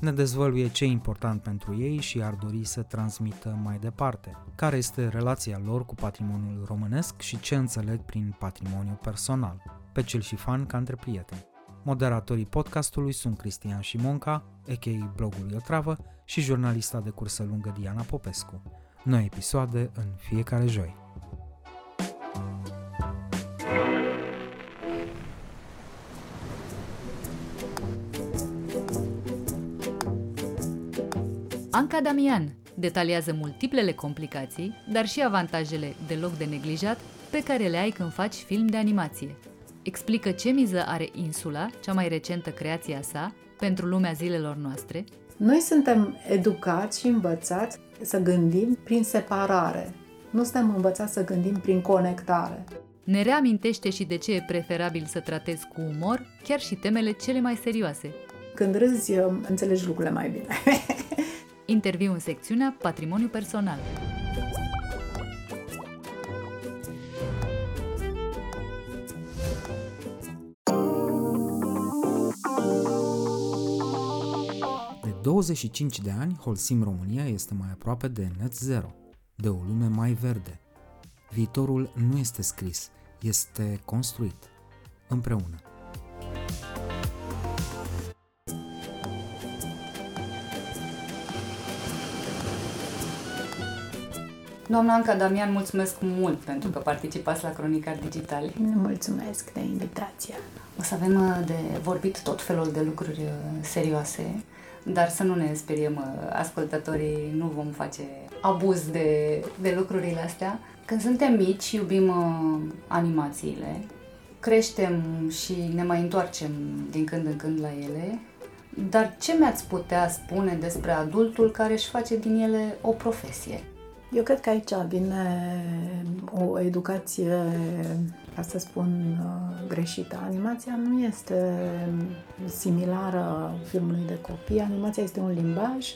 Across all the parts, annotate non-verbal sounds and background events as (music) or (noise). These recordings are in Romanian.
ne dezvăluie ce e important pentru ei și ar dori să transmită mai departe, care este relația lor cu patrimoniul românesc și ce înțeleg prin patrimoniu personal, pe cel și fan ca între prieteni. Moderatorii podcastului sunt Cristian Șimonca, a.k.a. blogul Iotravă, și jurnalista de cursă lungă Diana Popescu. Noi episoade în fiecare joi. Anca Damian detaliază multiplele complicații, dar și avantajele deloc de neglijat pe care le ai când faci film de animație. Explică ce miză are Insula, cea mai recentă creație a sa, pentru lumea zilelor noastre. Noi suntem educați și învățați să gândim prin separare. Nu suntem învățați să gândim prin conectare. Ne reamintește și de ce e preferabil să tratezi cu umor chiar și temele cele mai serioase. Când râzi, înțelegi lucrurile mai bine. (laughs) Interviu în secțiunea Patrimoniu personal. De 25 de ani, Holcim România este mai aproape de net zero, de o lume mai verde. Viitorul nu este scris, este construit, împreună. Doamna Anca Damian, mulțumesc mult pentru că participați la Cronicar Digital. Mulțumesc de invitație. O să avem uh, de vorbit tot felul de lucruri uh, serioase, dar să nu ne speriem uh, ascultătorii, nu vom face abuz de, de lucrurile astea. Când suntem mici, iubim animațiile, creștem și ne mai întoarcem din când în când la ele, dar ce mi-ați putea spune despre adultul care își face din ele o profesie? Eu cred că aici vine o educație, ca să spun uh, greșită. Animația nu este similară filmului de copii. Animația este un limbaj.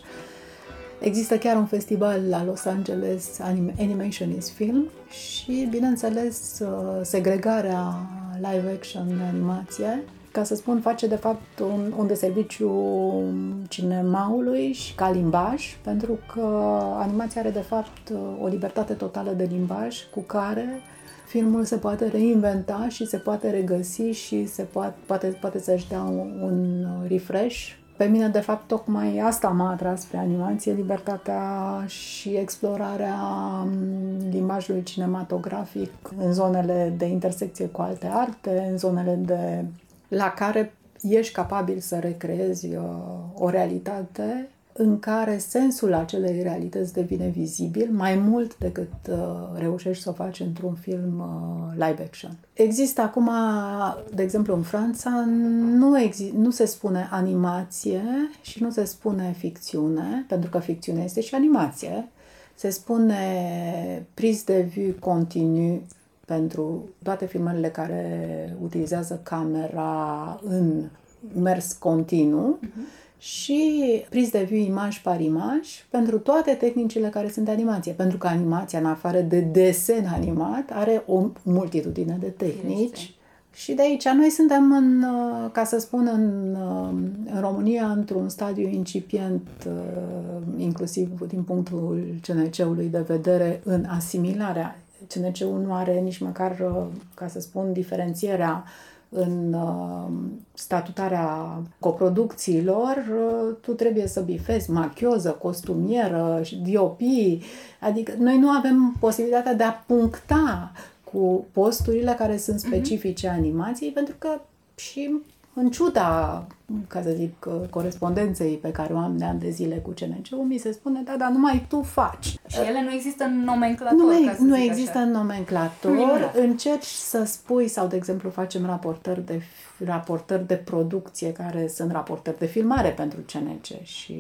Există chiar un festival la Los Angeles, Animation is Film, și, bineînțeles, uh, segregarea live action animație ca să spun, face de fapt un, un de serviciu cinemaului și ca limbaj, pentru că animația are de fapt o libertate totală de limbaj cu care filmul se poate reinventa și se poate regăsi și se poate, poate, poate să-și dea un, un refresh. Pe mine, de fapt, tocmai asta m-a atras pe animație, libertatea și explorarea limbajului cinematografic în zonele de intersecție cu alte arte, în zonele de la care ești capabil să recreezi uh, o realitate în care sensul acelei realități devine vizibil mai mult decât uh, reușești să o faci într-un film uh, live action. Există acum, de exemplu în Franța, nu, exi- nu se spune animație și nu se spune ficțiune, pentru că ficțiune este și animație. Se spune prise de vue continuu pentru toate filmările care utilizează camera în mers continuu uh-huh. și pris de view imaj par imaj pentru toate tehnicile care sunt animație. Pentru că animația, în afară de desen animat, are o multitudine de tehnici. Este. Și de aici noi suntem, în, ca să spun, în, în România într-un stadiu incipient, inclusiv din punctul CNC-ului de vedere, în asimilarea CNC-ul nu are nici măcar, uh, ca să spun, diferențierea în uh, statutarea coproducțiilor, uh, tu trebuie să bifezi machioză, costumieră, diopii, adică noi nu avem posibilitatea de a puncta cu posturile care sunt mhm. specifice animației, pentru că și în ciuda ca să zic, corespondenței pe care o am de ani de zile cu CNC-ul, mi se spune, da, dar numai tu faci. Și ele nu există în nomenclator, Nu, ca să nu zic există așa. în nomenclator. Minunat. Încerci să spui, sau de exemplu facem raportări de, raportări de producție care sunt raportări de filmare pentru CNC și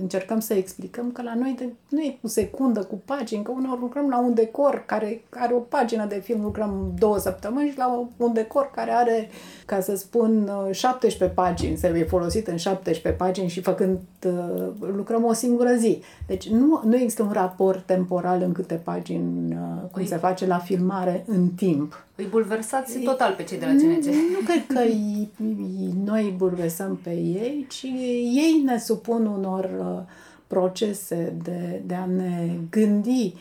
încercăm să explicăm că la noi de, nu e cu secundă, cu pagini, că uneori lucrăm la un decor care are o pagină de film, lucrăm două săptămâni și la un decor care are, ca să spun, 17 pagini, se e folosit în 17 pagini și făcând, uh, lucrăm o singură zi. Deci nu, nu există un raport temporal în câte pagini, uh, cum Ui. se face la filmare în timp. Îi bulversați total pe cei de la CNC. Nu cred că îi- îi- noi îi bulversăm pe ei, ci ei ne supun unor uh, procese de, de a ne gândi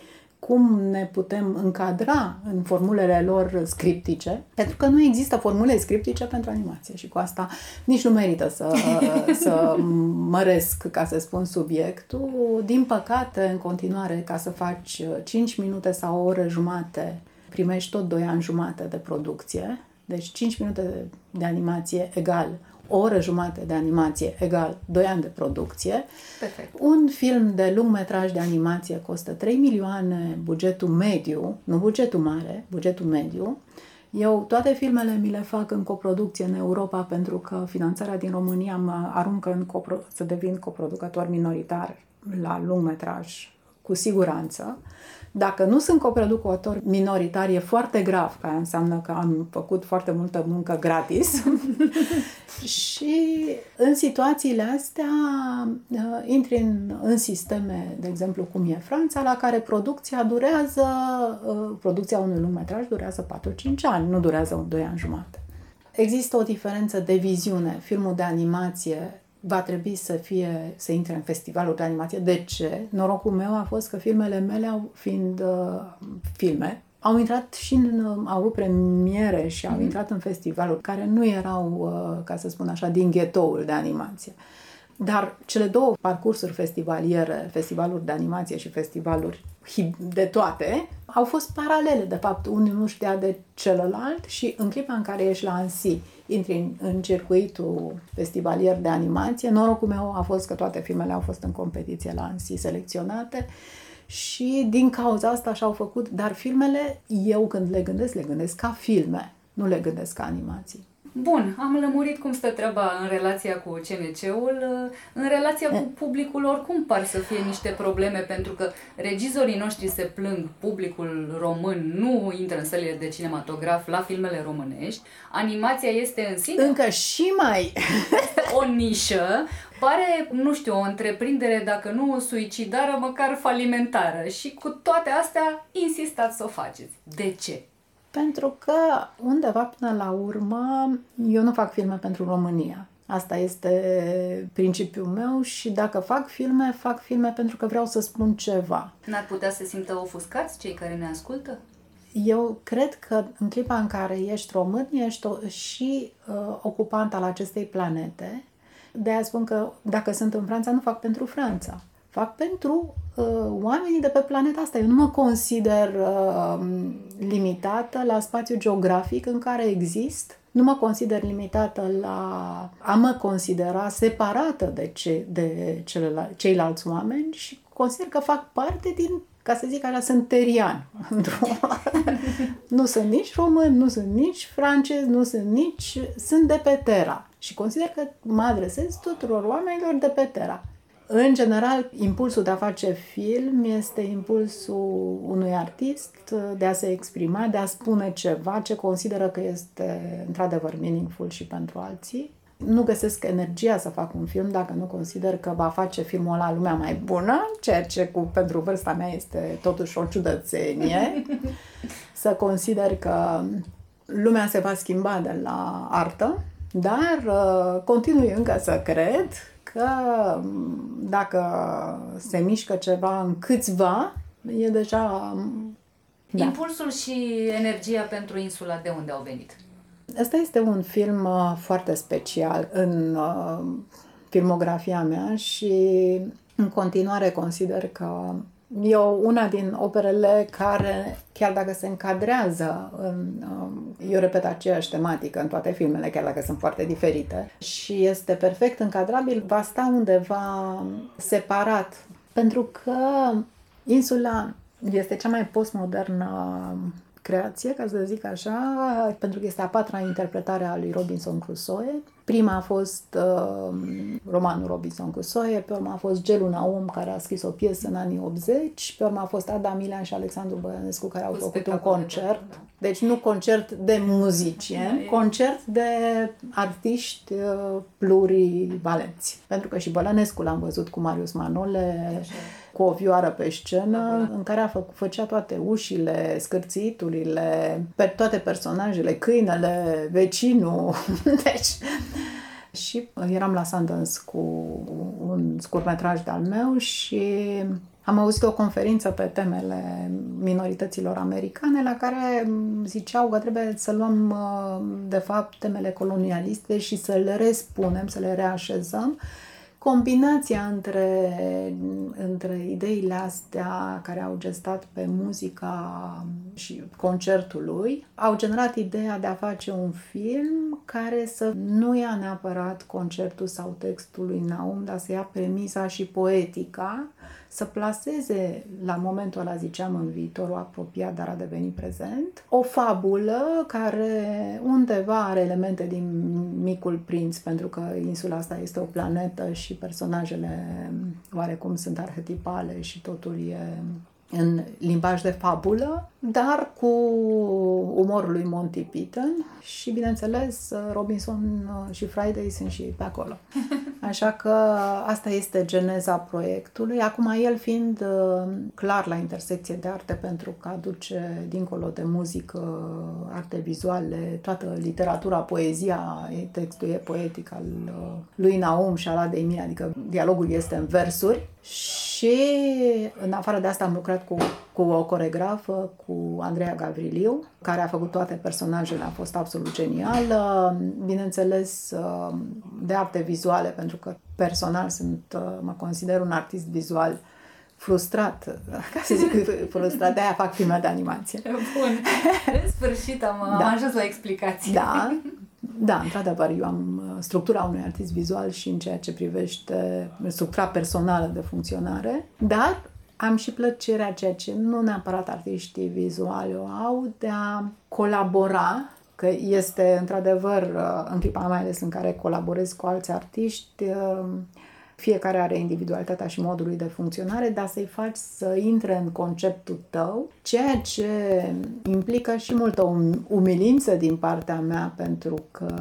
cum ne putem încadra în formulele lor scriptice, pentru că nu există formule scriptice pentru animație și cu asta nici nu merită să, (laughs) să măresc, ca să spun, subiectul. Din păcate, în continuare, ca să faci 5 minute sau o oră jumate, primești tot 2 ani jumate de producție, deci 5 minute de animație egal o oră jumate de animație egal 2 ani de producție. Perfect. Un film de lung metraj de animație costă 3 milioane bugetul mediu, nu bugetul mare, bugetul mediu. Eu toate filmele mi le fac în coproducție în Europa pentru că finanțarea din România mă aruncă în copro- să devin coproducător minoritar la lung metraj, cu siguranță. Dacă nu sunt coproducător minoritar, e foarte grav, că aia înseamnă că am făcut foarte multă muncă gratis. (laughs) și în situațiile astea uh, intri în, în sisteme, de exemplu, cum e Franța, la care producția durează, uh, producția unui lungmetraj durează 4-5 ani, nu durează 2 ani jumate. Există o diferență de viziune. Filmul de animație va trebui să fie să intre în festivalul de animație. De ce? Norocul meu a fost că filmele mele, au, fiind uh, filme, au intrat și în, uh, au avut premiere și au intrat în festivaluri care nu erau, uh, ca să spun așa, din ghetoul de animație. Dar cele două parcursuri festivaliere, festivaluri de animație și festivaluri hi- de toate, au fost paralele. De fapt, unul nu știa de celălalt și în clipa în care ești la ANSI, intri în, în circuitul festivalier de animație, norocul meu a fost că toate filmele au fost în competiție la ANSI selecționate și din cauza asta și-au făcut, dar filmele, eu când le gândesc, le gândesc ca filme, nu le gândesc ca animații. Bun, am lămurit cum stă treaba în relația cu CNC-ul. În relația cu publicul oricum par să fie niște probleme pentru că regizorii noștri se plâng, publicul român nu intră în sălile de cinematograf la filmele românești. Animația este în sine Încă și mai... o nișă, pare, nu știu, o întreprindere, dacă nu suicidară, măcar falimentară. Și cu toate astea insistați să o faceți. De ce? Pentru că undeva până la urmă eu nu fac filme pentru România. Asta este principiul meu și dacă fac filme, fac filme pentru că vreau să spun ceva. N-ar putea să simtă ofuscați cei care ne ascultă? Eu cred că în clipa în care ești român, ești o, și uh, ocupant al acestei planete. De aia spun că dacă sunt în Franța, nu fac pentru Franța. Fac pentru uh, oamenii de pe planeta asta. Eu nu mă consider uh, limitată la spațiul geografic în care exist. Nu mă consider limitată la a mă considera separată de, ce, de celălalt, ceilalți oameni și consider că fac parte din ca să zic așa, sunt terian. (laughs) nu sunt nici român, nu sunt nici francez, nu sunt nici... Sunt de pe Terra. Și consider că mă adresez tuturor oamenilor de pe Terra. În general, impulsul de a face film este impulsul unui artist de a se exprima, de a spune ceva ce consideră că este într-adevăr meaningful și pentru alții. Nu găsesc energia să fac un film dacă nu consider că va face filmul la lumea mai bună, ceea ce cu, pentru vârsta mea este totuși o ciudățenie. (laughs) să consider că lumea se va schimba de la artă, dar uh, continui încă să cred că dacă se mișcă ceva în câțiva, e deja... Da. Impulsul și energia pentru insula de unde au venit? Asta este un film uh, foarte special în uh, filmografia mea și în continuare consider că E o, una din operele care, chiar dacă se încadrează în, um, eu repet aceeași tematică în toate filmele, chiar dacă sunt foarte diferite, și este perfect încadrabil, va sta undeva separat. Pentru că insula este cea mai postmodernă creație, ca să zic așa, pentru că este a patra interpretare a lui Robinson Crusoe. Prima a fost uh, romanul Robinson Crusoe, pe urmă a fost Gelu Naum, care a scris o piesă în anii 80, pe urmă a fost Adam Milan și Alexandru Băianescu, care au Cu făcut un concert. Deci nu concert de muzicieni, da, concert de artiști uh, plurivalenți. Pentru că și Bălănescu l-am văzut cu Marius Manole, Așa cu o vioară pe scenă în care a fă, făcea toate ușile, scârțiturile, pe toate personajele, câinele, vecinul. (laughs) deci, și eram la Sundance cu un scurtmetraj de-al meu și am auzit o conferință pe temele minorităților americane la care ziceau că trebuie să luăm, de fapt, temele colonialiste și să le respunem, să le reașezăm. Combinația între, între ideile astea care au gestat pe muzica și concertul lui au generat ideea de a face un film care să nu ia neapărat concertul sau textul lui Naum, dar să ia premisa și poetica să placeze, la momentul ăla ziceam în viitorul apropiat, dar a devenit prezent, o fabulă care undeva are elemente din Micul Prinț, pentru că insula asta este o planetă și personajele oarecum sunt arhetipale și totul e în limbaj de fabulă, dar cu umorul lui Monty Python și, bineînțeles, Robinson și Friday sunt și pe acolo. (laughs) Așa că asta este geneza proiectului. Acum el fiind uh, clar la intersecție de arte pentru că aduce dincolo de muzică, arte vizuale, toată literatura, poezia, textul e poetic al uh, lui Naum și al Adei Mie, adică dialogul este în versuri și în afară de asta am lucrat cu, cu o coregrafă, cu Andreea Gavriliu, care a făcut toate personajele, a fost absolut genială. Bineînțeles, de arte vizuale, pentru că personal sunt, mă consider un artist vizual frustrat, (laughs) ca să zic (laughs) frustrat, de-aia fac filme de animație. Bun, (laughs) în sfârșit am, da. am ajuns la explicații. Da, da, într-adevăr, eu am uh, structura unui artist vizual și în ceea ce privește structura personală de funcționare, dar am și plăcerea, ceea ce nu neapărat artiștii vizuali o au, de a colabora, că este într-adevăr uh, în clipa mai ales în care colaborez cu alți artiști, uh, fiecare are individualitatea și modul lui de funcționare, dar să-i faci să intre în conceptul tău, ceea ce implică și multă um- umilință din partea mea, pentru că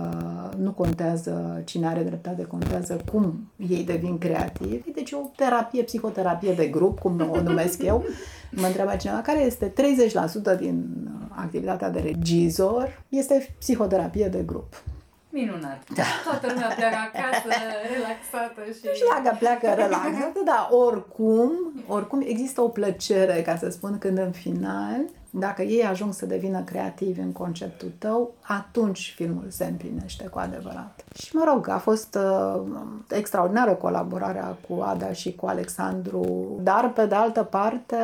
nu contează cine are dreptate, contează cum ei devin creativi. Deci o terapie, psihoterapie de grup, cum o numesc eu. Mă întreabă cineva care este 30% din activitatea de regizor, este psihoterapie de grup. Minunat. Da. Toată lumea pleacă acasă, relaxată și... Și dacă pleacă relaxată, dar oricum, oricum există o plăcere, ca să spun, când în final dacă ei ajung să devină creativi în conceptul tău, atunci filmul se împlinește cu adevărat. Și mă rog, a fost uh, extraordinară colaborarea cu Ada și cu Alexandru, dar pe de altă parte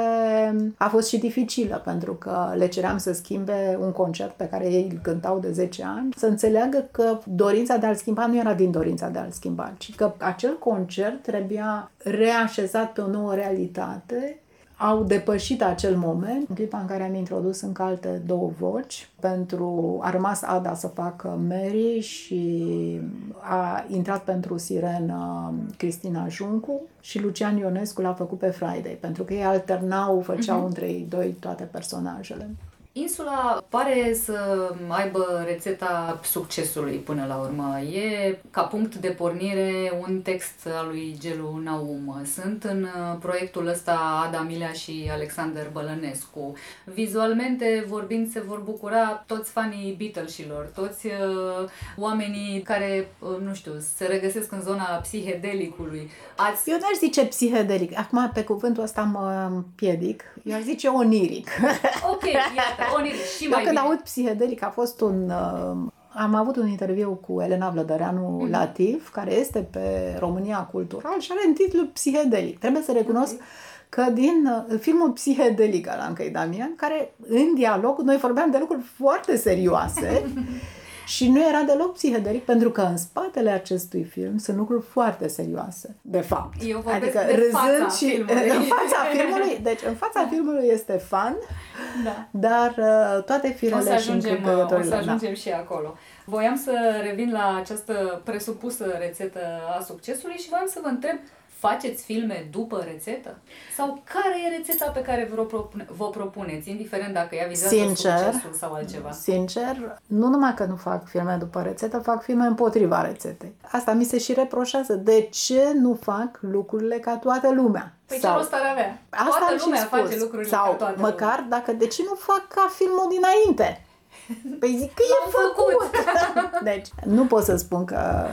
a fost și dificilă pentru că le ceream să schimbe un concert pe care ei îl cântau de 10 ani, să înțeleagă că dorința de a-l schimba nu era din dorința de a-l schimba, ci că acel concert trebuia reașezat pe o nouă realitate au depășit acel moment, în clipa în care am introdus încă alte două voci, pentru a rămas Ada să facă Mary și a intrat pentru Sirena Cristina Juncu și Lucian Ionescu l-a făcut pe Friday, pentru că ei alternau, făceau uh-huh. între ei doi toate personajele. Insula pare să aibă rețeta succesului până la urmă. E ca punct de pornire un text al lui Gelu Naum. Sunt în uh, proiectul ăsta Ada Milea și Alexander Bălănescu. Vizualmente vorbind se vor bucura toți fanii Beatlesilor, toți uh, oamenii care, uh, nu știu, se regăsesc în zona psihedelicului. Ați... Eu n-aș zice psihedelic. Acum pe cuvântul ăsta mă piedic. Eu aș zice oniric. ok, iată oniric și mai Eu când aud psihedelic a fost un... Uh, am avut un interviu cu Elena Vlădăreanu mm-hmm. Latif, care este pe România Cultural și are în titlu Psihedelic. Trebuie să recunosc okay că din uh, filmul psihedelic al Ancăi Damian, care în dialog, noi vorbeam de lucruri foarte serioase (laughs) și nu era deloc psihedelic, pentru că în spatele acestui film sunt lucruri foarte serioase, de fapt. Eu adică de râzând fața și filmului. (laughs) în fața filmului, deci în fața filmului este fun, da. dar uh, toate firele o să ajungem, și O să da. ajungem da. și acolo. Voiam să revin la această presupusă rețetă a succesului și voiam să vă întreb faceți filme după rețetă? Sau care e rețeta pe care vă, propune, vă propuneți, indiferent dacă ea vizează sincer, succesul sau altceva? Sincer, nu numai că nu fac filme după rețetă, fac filme împotriva rețetei. Asta mi se și reproșează. De ce nu fac lucrurile ca toată lumea? Păi sau, ce rost ar avea? Asta toată lumea face lucrurile sau, ca toată măcar lumea. dacă de ce nu fac ca filmul dinainte? Păi zic că e făcut. făcut. (laughs) Deci, nu pot să spun că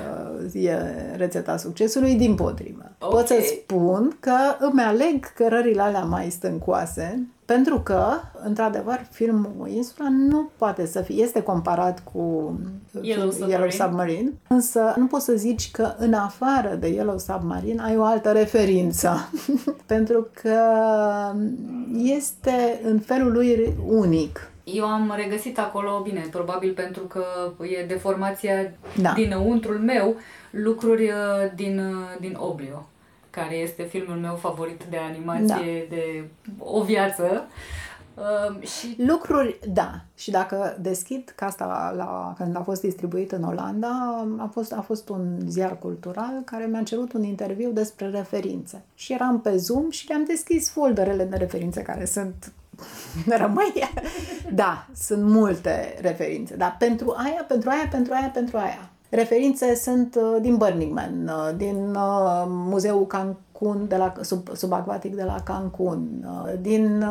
e rețeta succesului, din potrivă. Okay. Pot să spun că îmi aleg cărările alea mai stâncoase, pentru că, într-adevăr, filmul Insula nu poate să fie, este comparat cu Yellow Submarine. Yellow Submarine, însă nu poți să zici că în afară de Yellow Submarine ai o altă referință, (laughs) pentru că este în felul lui unic. Eu am regăsit acolo, bine, probabil pentru că e deformația da. dinăuntrul meu, lucruri uh, din, uh, din Oblio, care este filmul meu favorit de animație da. de o viață. Uh, și... Lucruri, da. Și dacă deschid, ca asta la, când a fost distribuit în Olanda, a fost, a fost un ziar cultural care mi-a cerut un interviu despre referințe. Și eram pe Zoom și le-am deschis folderele de referințe care sunt (laughs) rămâi. Da, sunt multe referințe. Dar pentru aia, pentru aia, pentru aia, pentru aia. Referințe sunt uh, din Burning Man, uh, din uh, Muzeul Cancun, de la, sub, subacvatic de la Cancun, din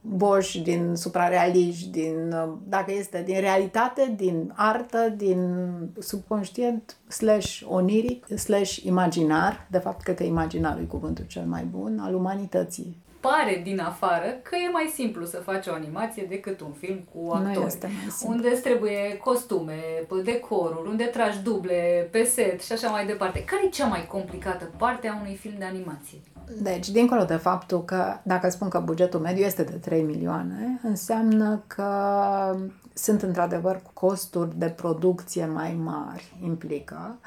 Bosch, din suprarealiști, din, dacă este, din realitate, din artă, din subconștient, slash oniric, slash imaginar, de fapt cred că imaginar e cuvântul cel mai bun, al umanității pare din afară că e mai simplu să faci o animație decât un film cu actori. Unde îți trebuie costume, decoruri, unde tragi duble pe set și așa mai departe. Care e cea mai complicată parte a unui film de animație? Deci, dincolo de faptul că, dacă spun că bugetul mediu este de 3 milioane, înseamnă că sunt într-adevăr costuri de producție mai mari, implică,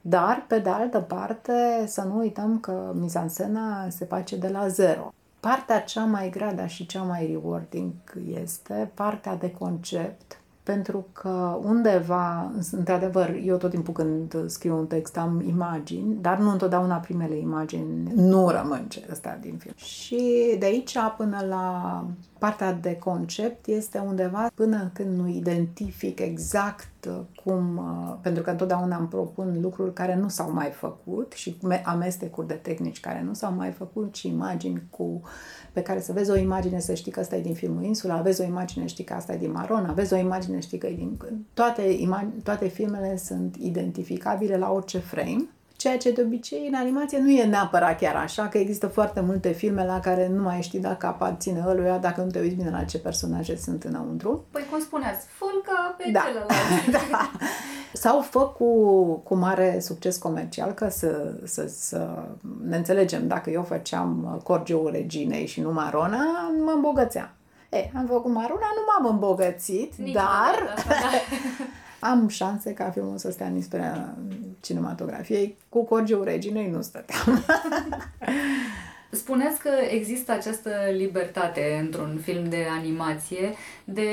dar, pe de altă parte, să nu uităm că mizansena se face de la zero. Partea cea mai grea, dar și cea mai rewarding este partea de concept, pentru că undeva, într-adevăr, eu tot timpul când scriu un text am imagini, dar nu întotdeauna primele imagini nu rămân ce ăsta din film. Și de aici până la partea de concept este undeva până când nu identific exact cum, uh, pentru că întotdeauna îmi propun lucruri care nu s-au mai făcut și amestecuri de tehnici care nu s-au mai făcut și imagini cu, pe care să vezi o imagine să știi că asta e din filmul Insula, vezi o imagine știi că asta e din Maron, vezi o imagine știi că e din... Toate, toate filmele sunt identificabile la orice frame Ceea ce de obicei în animație nu e neapărat chiar așa, că există foarte multe filme la care nu mai știi dacă aparține ăluia, dacă nu te uiți bine la ce personaje sunt înăuntru. Păi cum spuneați, fulca pe da. celălalt. (laughs) da. Sau fă cu, cu mare succes comercial, că să, să, să ne înțelegem, dacă eu făceam Corgeul Reginei și nu Marona, mă îmbogățeam. E, am făcut Marona, nu m-am îmbogățit, Nici dar... (laughs) Da. am șanse ca filmul să stea în istoria cinematografiei. Cu Corgiu Reginei nu stăteam. (laughs) Spuneți că există această libertate într-un film de animație de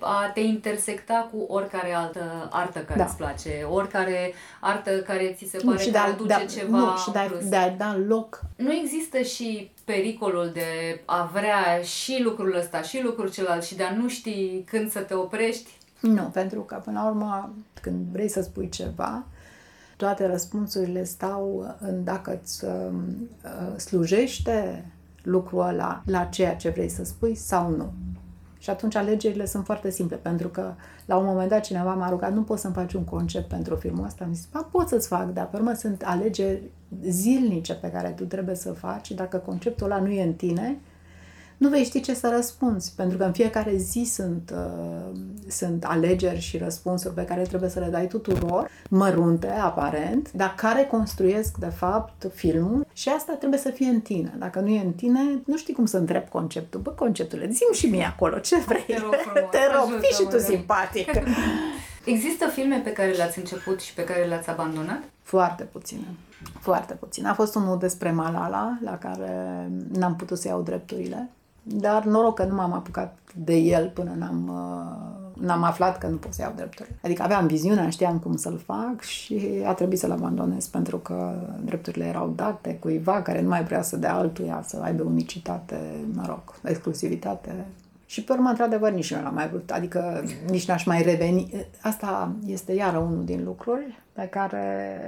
a te intersecta cu oricare altă artă care da. îți place, oricare artă care ți se pare nu, și că aduce da, ceva nu, și de de a da loc. Nu există și pericolul de a vrea și lucrul ăsta și lucrul celălalt și de a nu ști când să te oprești nu, pentru că până la urmă, când vrei să spui ceva, toate răspunsurile stau în dacă îți uh, slujește lucrul ăla la ceea ce vrei să spui sau nu. Și atunci alegerile sunt foarte simple, pentru că la un moment dat cineva m-a rugat, nu poți să-mi faci un concept pentru filmul ăsta. Am zis, pot să-ți fac, dar pe urmă sunt alegeri zilnice pe care tu trebuie să faci și dacă conceptul ăla nu e în tine, nu vei ști ce să răspunzi, pentru că în fiecare zi sunt, uh, sunt alegeri și răspunsuri pe care trebuie să le dai tuturor, mărunte, aparent, dar care construiesc, de fapt, filmul și asta trebuie să fie în tine. Dacă nu e în tine, nu știi cum să întreb conceptul. Bă, conceptule, zi și mie acolo, ce vrei? Te rog, frumos, (laughs) Te rog fii și tu ajută-mă. simpatic. (laughs) Există filme pe care le-ați început și pe care le-ați abandonat? Foarte puține. Foarte puțin. A fost unul despre Malala, la care n-am putut să iau drepturile, dar noroc că nu m-am apucat de el până n-am, uh, n-am aflat că nu pot să iau drepturile. Adică aveam viziunea, știam cum să-l fac și a trebuit să-l abandonez pentru că drepturile erau date cuiva care nu mai vrea să dea altuia, să aibă unicitate, mă rog, exclusivitate. Și pe urmă, într-adevăr, nici nu l-am mai vrut, adică nici n-aș mai reveni. Asta este iară unul din lucruri pe care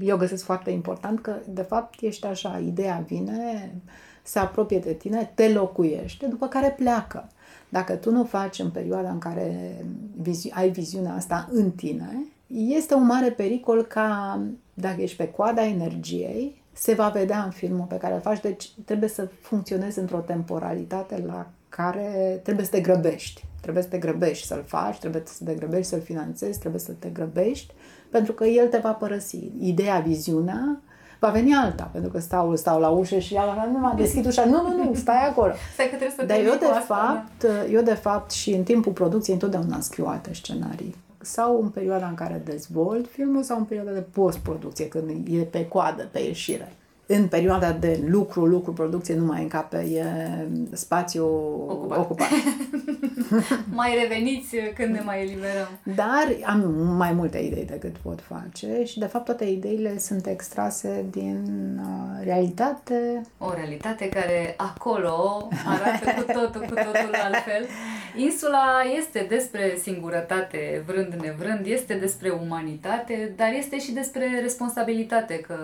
eu găsesc foarte important, că de fapt ești așa, ideea vine, se apropie de tine, te locuiește, după care pleacă. Dacă tu nu faci în perioada în care vizi- ai viziunea asta în tine, este un mare pericol ca, dacă ești pe coada energiei, se va vedea în filmul pe care îl faci, deci trebuie să funcționezi într-o temporalitate la care trebuie să te grăbești. Trebuie să te grăbești să-l faci, trebuie să te grăbești să-l finanțezi, trebuie să te grăbești, pentru că el te va părăsi. Ideea, viziunea, va veni alta, pentru că stau, stau la ușă și ea nu m-a deschid ușa. Nu, nu, nu, stai acolo. (laughs) Stai că trebuie să Dar termin eu de, cu asta, fapt, eu de fapt și în timpul producției întotdeauna scriu alte scenarii. Sau în perioada în care dezvolt filmul sau în perioada de post-producție, când e pe coadă, pe ieșire. În perioada de lucru, lucru, producție nu mai încape, e spațiu Ocupat. ocupat. (laughs) Mai reveniți când ne mai eliberăm. Dar am mai multe idei decât pot face și de fapt toate ideile sunt extrase din uh, realitate, O realitate care acolo arată cu totul, cu totul altfel. Insula este despre singurătate, vrând nevrând, este despre umanitate, dar este și despre responsabilitate, că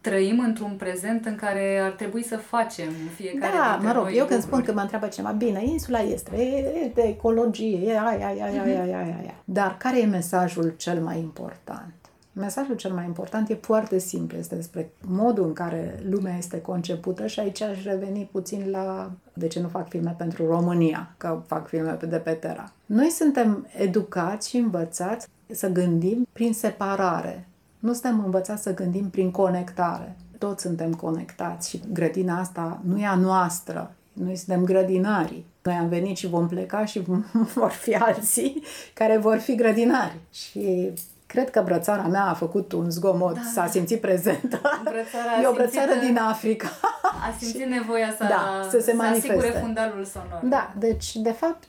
trăim într-un prezent în care ar trebui să facem fiecare Da, dintre mă rog, noi eu când lucruri. spun că mă întreabă cineva, bine, insula este, e, e de ecologie, e aia, aia, aia, aia, aia, aia. Dar care e mesajul cel mai important? Mesajul cel mai important e foarte simplu, este despre modul în care lumea este concepută și aici aș reveni puțin la de ce nu fac filme pentru România, că fac filme de pe Terra. Noi suntem educați și învățați să gândim prin separare. Nu suntem învățați să gândim prin conectare. Toți suntem conectați și grădina asta nu e a noastră. Noi suntem grădinarii. Noi am venit și vom pleca și (laughs) vor fi alții care vor fi grădinari. Și cred că brățara mea a făcut un zgomot, da. s-a simțit prezentă. Brățara a e o simțit- brățară din Africa. A simțit nevoia să, Da, să se să manifeste. asigure fundalul sonor. Da, deci, de fapt,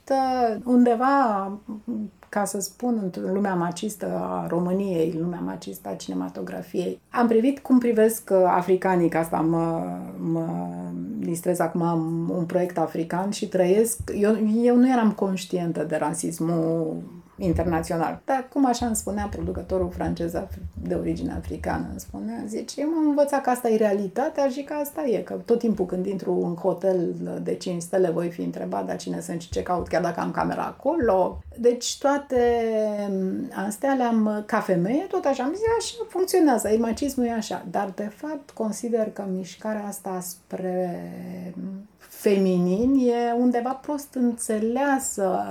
undeva, ca să spun, în lumea macistă a României, în lumea macistă a cinematografiei, am privit cum privesc uh, africanii, că asta mă, mă distrez acum, am un proiect african și trăiesc, eu, eu nu eram conștientă de rasismul internațional. Dar cum așa îmi spunea producătorul francez af- de origine africană, îmi spunea, zice, eu m-am învățat că asta e realitatea și că asta e, că tot timpul când intru în hotel de 5 stele voi fi întrebat, dar cine sunt și ce caut, chiar dacă am camera acolo. Deci toate astea le-am, ca femeie, tot așa, am zis, așa funcționează, macismul e așa. Dar, de fapt, consider că mișcarea asta spre feminin e undeva prost înțeleasă,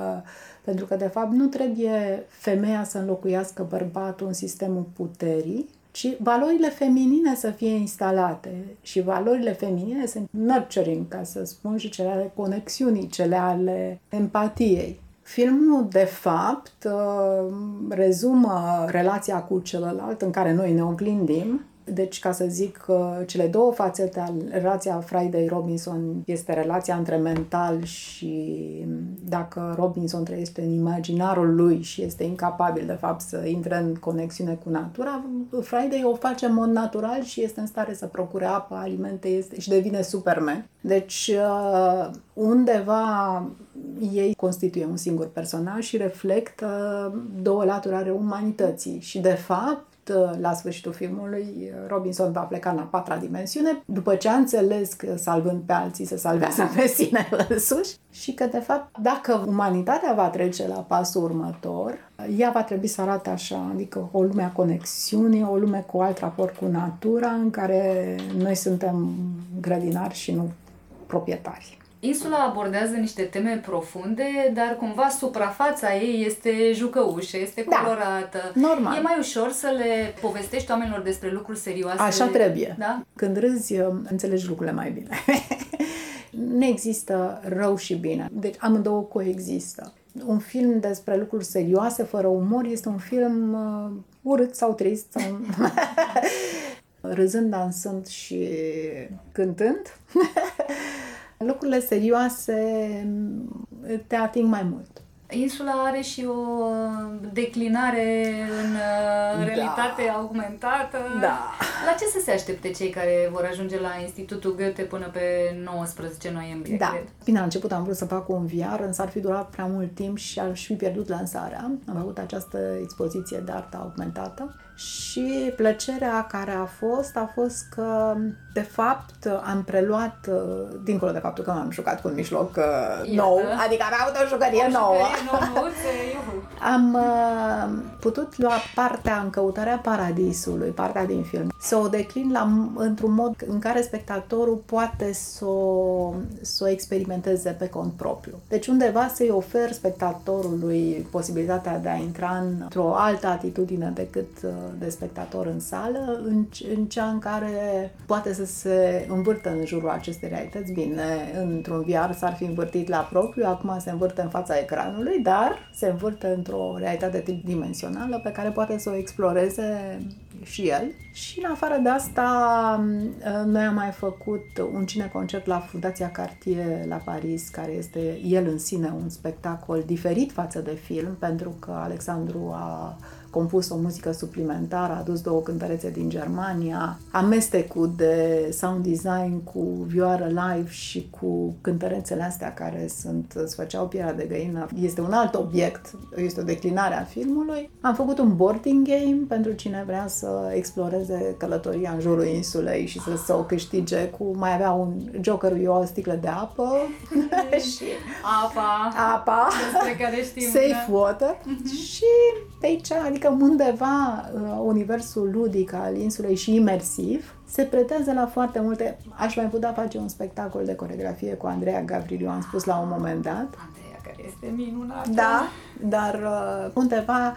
pentru că, de fapt, nu trebuie femeia să înlocuiască bărbatul în sistemul puterii, ci valorile feminine să fie instalate. Și valorile feminine sunt nurturing, ca să spun, și cele ale conexiunii, cele ale empatiei. Filmul, de fapt, uh, rezumă relația cu celălalt în care noi ne oglindim. Deci, ca să zic, uh, cele două fațete ale relația Friday-Robinson este relația între mental și dacă Robinson trăiește în imaginarul lui și este incapabil, de fapt, să intre în conexiune cu natura, Friday o face în mod natural și este în stare să procure apă, alimente este, și devine Superman. Deci, uh, undeva ei constituie un singur personaj și reflectă două laturi ale umanității. Și, de fapt, la sfârșitul filmului, Robinson va pleca în a patra dimensiune, după ce a înțeles că salvând pe alții se salvează pe sine însuși și că, de fapt, dacă umanitatea va trece la pasul următor, ea va trebui să arate așa, adică o lume a conexiunii, o lume cu alt raport cu natura, în care noi suntem grădinari și nu proprietari. Insula abordează niște teme profunde, dar cumva suprafața ei este jucăușă, este Da. colorată. Normal. E mai ușor să le povestești oamenilor despre lucruri serioase. Așa trebuie. Da? Când râzi, înțelegi lucrurile mai bine. (laughs) nu există rău și bine. Deci amândouă coexistă. Un film despre lucruri serioase, fără umor, este un film uh, urât sau trist. Sau... (laughs) Râzând, dansând și cântând. (laughs) Lucrurile serioase te ating mai mult. Insula are și o uh, declinare în uh, Da. realitate augmentată. Da. La ce să se aștepte cei care vor ajunge la Institutul Goethe până pe 19 noiembrie, Da. cred? Bine, la început am vrut să fac un VR, însă ar fi durat prea mult timp și aș fi pierdut lansarea. Am avut această expoziție de artă augmentată și plăcerea care a fost a fost că, de fapt, am preluat, uh, dincolo de faptul că m-am jucat cu un mijloc uh, Iată. nou, adică am avut o jucărie O nouă. jucărie nouăuță, iuhu. (laughs) Am uh, putut lua partea în căutarea paradisului, partea din film, să o declin la, într-un mod în care spectatorul poate să o, să o experimenteze pe cont propriu. Deci undeva să-i ofer spectatorului posibilitatea de a intra într-o altă atitudine decât uh, de spectator în sală, în, în cea în care poate să se învârtă în jurul acestei realități. Bine, într-un VR s-ar fi învârtit la propriu, acum se învârte în fața ecranului, dar se învârte într-o realitate tridimensională pe care poate să o exploreze și el. Și în afară de asta, noi am mai făcut un cineconcert la Fundația Cartier la Paris, care este el în sine un spectacol diferit față de film, pentru că Alexandru a compus o muzică suplimentară, a adus două cântărețe din Germania, amestecul de sound design cu vioară live și cu cântărețele astea care sunt, îți făceau pielea de găină. Este un alt obiect, este o declinare a filmului. Am făcut un boarding game pentru cine vrea să exploreze călătoria în jurul insulei și să, să o câștige cu, mai avea un jokerul eu o sticlă de apă (laughs) și Apa, apa despre care știm. safe da. water și de aici, adică undeva uh, universul ludic al insulei și imersiv se pretează la foarte multe. Aș mai putea face un spectacol de coregrafie cu Andreea Gavriliu, am spus la un moment dat. Andreea, care este minunată. Da, dar uh, undeva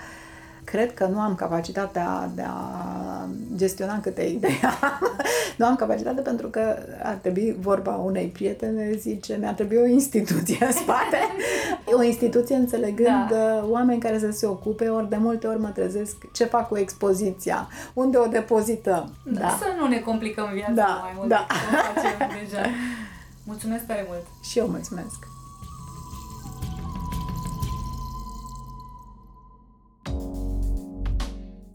cred că nu am capacitatea de a gestiona câte idei am. (laughs) nu am capacitate pentru că ar trebui vorba unei prietene, zice, mi-ar trebui o instituție în spate. (laughs) o instituție înțelegând Da. uh, oameni care să se ocupe, ori de multe ori mă trezesc ce fac cu expoziția, unde o depozităm. Da. Să nu ne complicăm viața Da, mai mult da. decât o facem deja. (laughs) Mulțumesc tare mult! Și eu mulțumesc.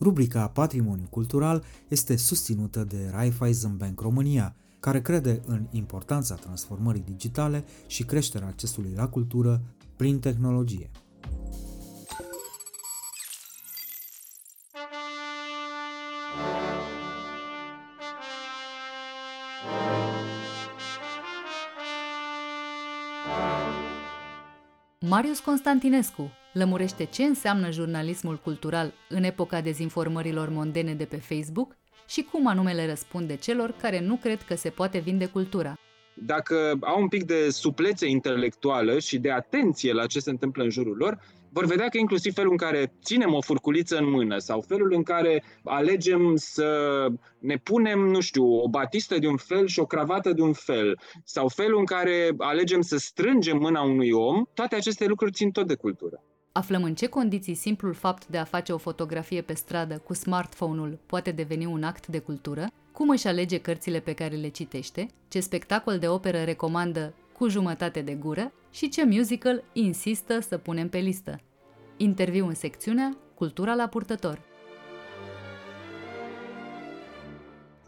Rubrica Patrimoniu Cultural este susținută de Raiffeisen Bank România, care crede în importanța transformării digitale și creșterea accesului la cultură prin tehnologie. Marius Constantinescu lămurește ce înseamnă jurnalismul cultural în epoca dezinformărilor mondene de pe Facebook și cum anume le răspunde celor care nu cred că se poate vinde cultura. dacă au un pic de suplețe intelectuală și de atenție la ce se întâmplă în jurul lor, vor vedea că inclusiv felul în care ținem o furculiță în mână sau felul în care alegem să ne punem, nu știu, o batistă de un fel și o cravată de un fel, sau felul în care alegem să strângem mâna unui om, toate aceste lucruri țin tot de cultură. Aflăm în ce condiții simplul fapt de a face o fotografie pe stradă cu smartphone-ul poate deveni un act de cultură, cum își alege cărțile pe care le citește, ce spectacol de operă recomandă cu jumătate de gură și ce musical insistă să punem pe listă. Interviu în secțiunea Cultura la purtător.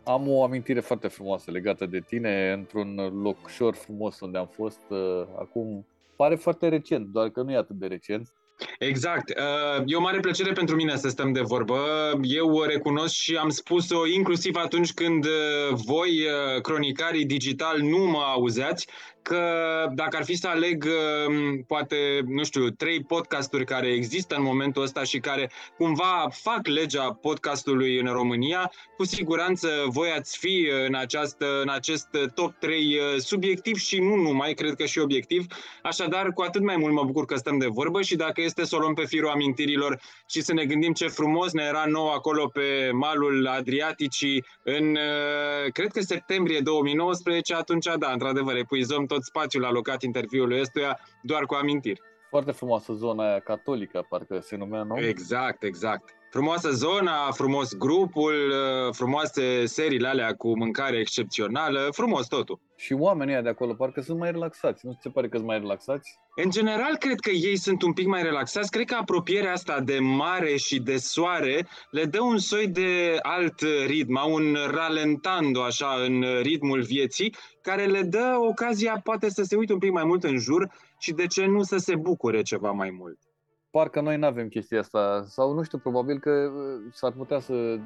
Am o amintire foarte frumoasă legată de tine într-un locșor frumos unde am fost uh, acum, pare foarte recent, doar că nu e atât de recent. Exact. Uh, E o mare plăcere pentru mine să stăm de vorbă. Eu o recunosc și am spus-o inclusiv atunci când uh, voi, uh, cronicarii digital, nu mă auzeați, că dacă ar fi să aleg, um, poate, nu știu, trei podcasturi care există în momentul ăsta și care cumva fac legea podcastului în România, cu siguranță voi ați fi în, această, în acest top 3 uh, subiectiv și nu numai, cred că și obiectiv. Așadar, cu atât mai mult mă bucur că stăm de vorbă și dacă este să o luăm pe firul amintirilor și să ne gândim ce frumos ne era nou acolo pe malul Adriaticii în, uh, cred că septembrie 2019, atunci da, într-adevăr, epuizăm tot spațiul alocat interviului ăstuia doar cu amintiri. Foarte frumoasă zona aia catolică, parcă se numea, nu? Exact, exact. Frumoasă zona, frumos grupul, uh, frumoase seriile alea cu mâncare excepțională, frumos totul. Și oamenii de acolo parcă sunt mai relaxați. Nu ți se pare că sunt mai relaxați? În general, cred că ei sunt un pic mai relaxați. Cred că apropierea asta de mare și de soare le dă un soi de alt ritm, un ralentando așa în ritmul vieții, care le dă ocazia poate să se uite un pic mai mult în jur și de ce nu să se bucure ceva mai mult parcă noi nu avem chestia asta, sau nu știu, probabil că uh, s-ar putea să,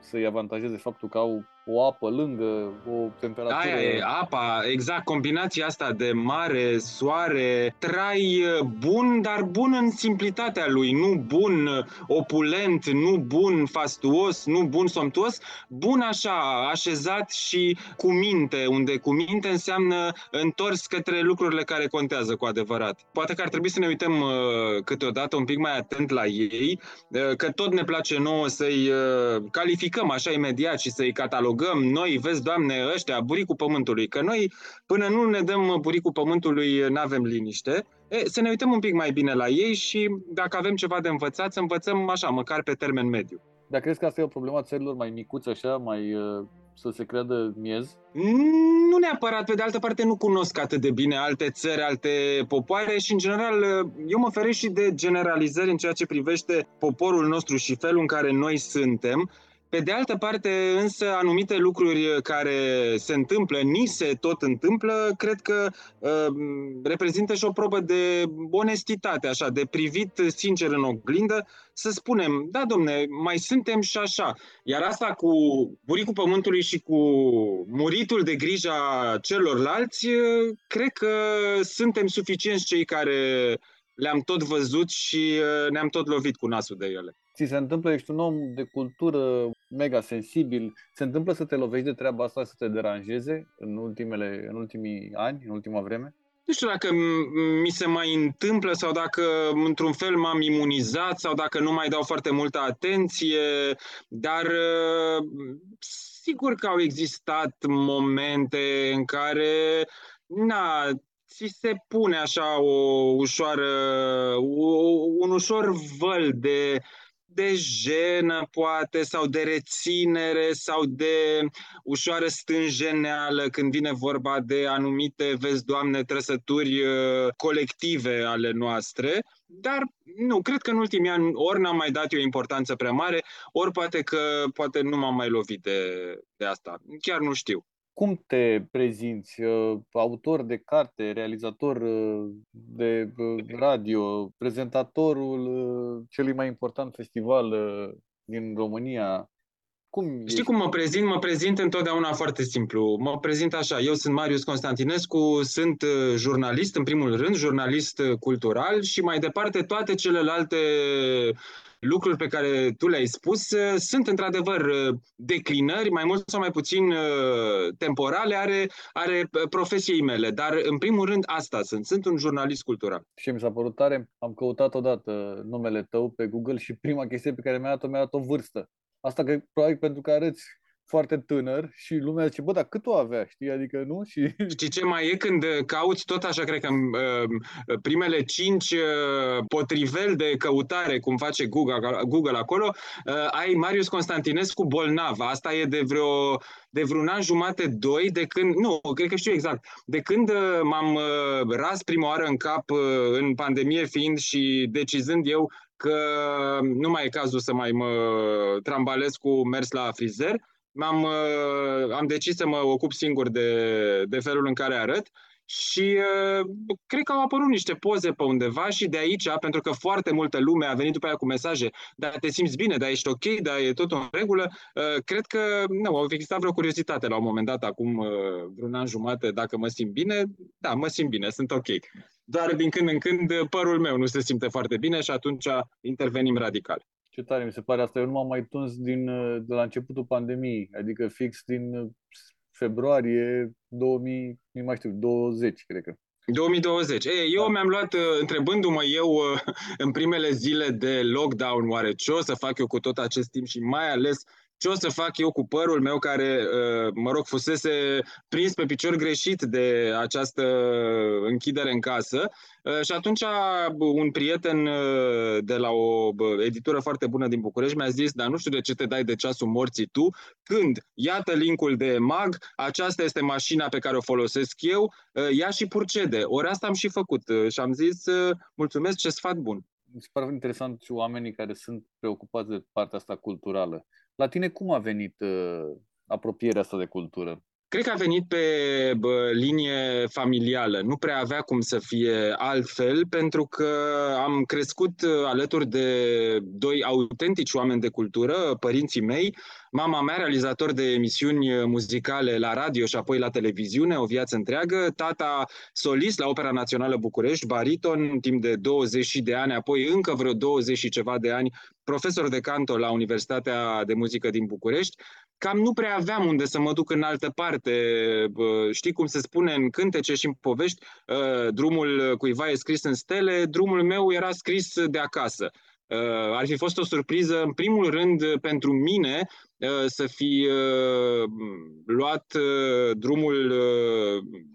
să-i avantajeze faptul că au o apă lângă, o temperatură... Aia e, apa, exact, combinația asta de mare, soare, trai uh, bun, dar bun în simplitatea lui, nu bun uh, opulent, nu bun fastuos, nu bun somtuos, bun așa, așezat și cu minte, unde cu minte înseamnă întors către lucrurile care contează cu adevărat. Poate că ar trebui să ne uităm uh, câteodată un pic mai atent la ei, uh, că tot ne place nouă să-i uh, calificăm așa imediat și să-i catalogăm rugăm noi, vezi, Doamne, ăștia, buricul pământului, că noi, până nu ne dăm buricul pământului, nu avem liniște. E, să ne uităm un pic mai bine la ei și dacă avem ceva de învățat, să învățăm așa, măcar pe termen mediu. Dar crezi că asta e o problemă a țărilor mai micuți, așa, mai uh, să se creadă miez? Nu neapărat, pe de altă parte nu cunosc atât de bine alte țări, alte popoare și în general eu mă feresc și de generalizări în ceea ce privește poporul nostru și felul în care noi suntem pe de altă parte, însă, anumite lucruri care se întâmplă, ni se tot întâmplă, cred că uh, reprezintă și o probă de onestitate, așa, de privit sincer în oglindă, să spunem, da, domne, mai suntem și așa. Iar asta cu buricul pământului și cu muritul de grija celorlalți, uh, cred că suntem suficienți cei care le-am tot văzut și uh, ne-am tot lovit cu nasul de ele ți se întâmplă, ești un om de cultură mega sensibil, se întâmplă să te lovești de treaba asta, să te deranjeze în, ultimele, în ultimii ani, în ultima vreme? Nu știu dacă mi se mai întâmplă sau dacă într-un fel m-am imunizat sau dacă nu mai dau foarte multă atenție, dar uh, sigur că au existat momente în care na, ți se pune așa o ușoară, o, un ușor văl de de jenă, poate, sau de reținere, sau de ușoară stânjeneală când vine vorba de anumite, vezi, Doamne, trăsături uh, colective ale noastre. Dar nu, cred că în ultimii ani ori n-am mai dat eu importanță prea mare, ori poate că poate nu m-am mai lovit de, de asta. Chiar nu știu. Cum te prezinți? Uh, autor de carte, realizator uh, de uh, radio, prezentatorul celui mai important festival din România? Cum Știi ești? cum mă prezint? Mă prezint întotdeauna foarte simplu. Mă prezint așa. Eu sunt Marius Constantinescu, sunt jurnalist, în primul rând, jurnalist cultural și mai departe toate celelalte lucruri pe care tu le-ai spus uh, sunt într-adevăr uh, declinări, mai mult sau mai puțin uh, temporale, are, are profesiei mele. Dar, în primul rând, asta sunt. Sunt un jurnalist cultural. Și mi s-a părut tare, am căutat odată numele tău pe Google și prima chestie pe care mi-a dat-o, mi-a dat o vârstă. Asta că probabil pentru că arăți foarte tânăr și lumea zice, bă, dar cât o avea, știi? Adică nu? Și... (laughs) Știi ce mai e când uh, cauți tot așa, cred că uh, primele cinci uh, potriveli de căutare, cum face Google, Google acolo, ai Marius Constantinescu bolnav. Asta e de vreo de vreun an jumate, doi, de când, nu, cred că știu exact, de când m-am ras prima oară în cap în pandemie fiind și decizând eu că nu mai e cazul să mai mă trambalez cu mers la frizer, am, uh, am decis să mă ocup singur de, de felul în care arăt și uh, cred că au apărut niște poze pe undeva și de aici, pentru că foarte multă lume a venit după aia cu mesaje, dar te simți bine, dar ești ok, dar e tot în regulă, uh, cred că nu, au existat vreo curiozitate la un moment dat, acum uh, vreun an jumate, dacă mă simt bine, da, mă simt bine, sunt ok. Doar din când în când părul meu nu se simte foarte bine și atunci intervenim radical. Ce tare mi se pare asta. Eu nu m-am mai tuns din, de la începutul pandemiei, adică fix din februarie 2000, nu mai știu, 20, cred că. 2020. Ei, eu da. mi-am luat, uh, întrebându-mă eu uh, în primele zile de lockdown, oare ce o să fac eu cu tot acest timp și mai ales ce o să fac eu cu părul meu care, uh, mă rog, fusese prins pe picior greșit de această închidere în casă. Uh, și atunci un prieten uh, de la o editură foarte bună din București mi-a zis, dar nu știu de ce te dai de ceasul morții tu, când iată linkul de mag, aceasta este mașina pe care o folosesc eu, ia și purcede. Ori asta am și făcut și am zis, mulțumesc, ce sfat bun. Mi se pare interesant și oamenii care sunt preocupați de partea asta culturală. La tine cum a venit uh, apropierea asta de cultură? Cred că a venit pe bă, linie familială. Nu prea avea cum să fie altfel, pentru că am crescut uh, alături de doi autentici oameni de cultură, părinții mei, Mama mea, realizator de emisiuni muzicale la radio și apoi la televiziune, o viață întreagă. Tata solist la Opera Națională București, bariton, timp de 20 de ani, apoi încă vreo 20 și ceva de ani, profesor de canto la Universitatea de Muzică din București. Cam nu prea aveam unde să mă duc în altă parte. Știi cum se spune în cântece și în povești, ă, drumul cuiva e scris în stele, drumul meu era scris de acasă. Uh, ar fi fost o surpriză, în primul rând, pentru mine, uh, să fi uh, luat drumul,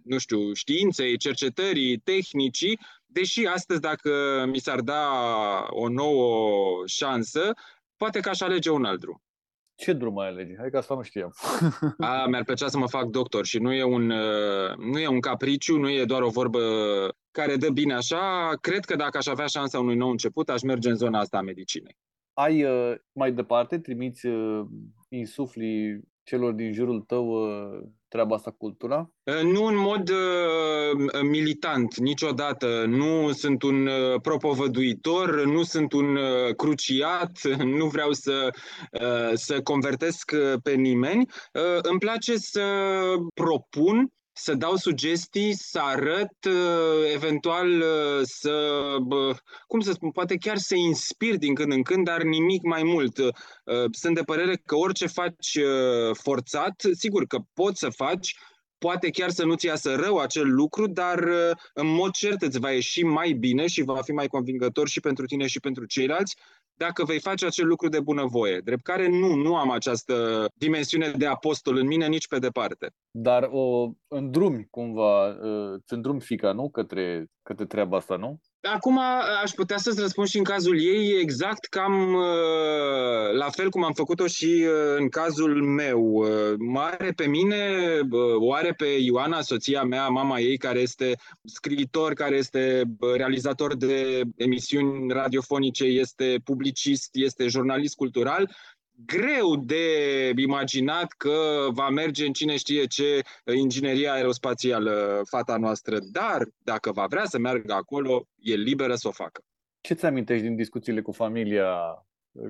nu știu, științei, cercetării, tehnicii, deși astăzi, dacă mi s-ar da o nouă șansă, poate că aș alege un alt drum. Ce drum ai alege? Hai că asta nu știam. (laughs) A, mi-ar plăcea să mă fac doctor și nu e, un, nu e un capriciu, nu e doar o vorbă care dă bine așa. Cred că dacă aș avea șansa unui nou început, aș merge în zona asta a medicinei. Ai uh, mai departe, trimiți, uh, insufli celor din jurul tău uh, treaba asta cultura? Nu în mod uh, militant, niciodată. Nu sunt un uh, propovăduitor, nu sunt un uh, cruciat, (laughs) nu vreau să, uh, să convertesc pe nimeni. Uh, îmi place să propun să dau sugestii, să arăt, uh, eventual uh, să, cum să spun, poate chiar să inspir din când în când, dar nimic mai mult. Uh, sunt de părere că orice faci forțat, sigur că poți să faci, poate chiar să nu-ți iasă rău acel lucru, dar în mod cert îți va ieși mai bine și va fi mai convingător și pentru tine și pentru ceilalți dacă vei face acel lucru de bunăvoie. Drept care nu, nu am această dimensiune de apostol în mine nici pe departe. Dar o îndrumi cumva, îți îndrumi fica, nu? Către, către treaba asta, nu? Acum aș putea să-ți răspund și în cazul ei exact cam la fel cum am făcut-o și în cazul meu. Mă are pe mine, o are pe Ioana, soția mea, mama ei, care este scriitor, care este realizator de emisiuni radiofonice, este publicist, este jurnalist cultural greu de imaginat că va merge în cine știe ce ingineria aerospațială fata noastră, dar dacă va vrea să meargă acolo, e liberă să o facă. Ce ți amintești din discuțiile cu familia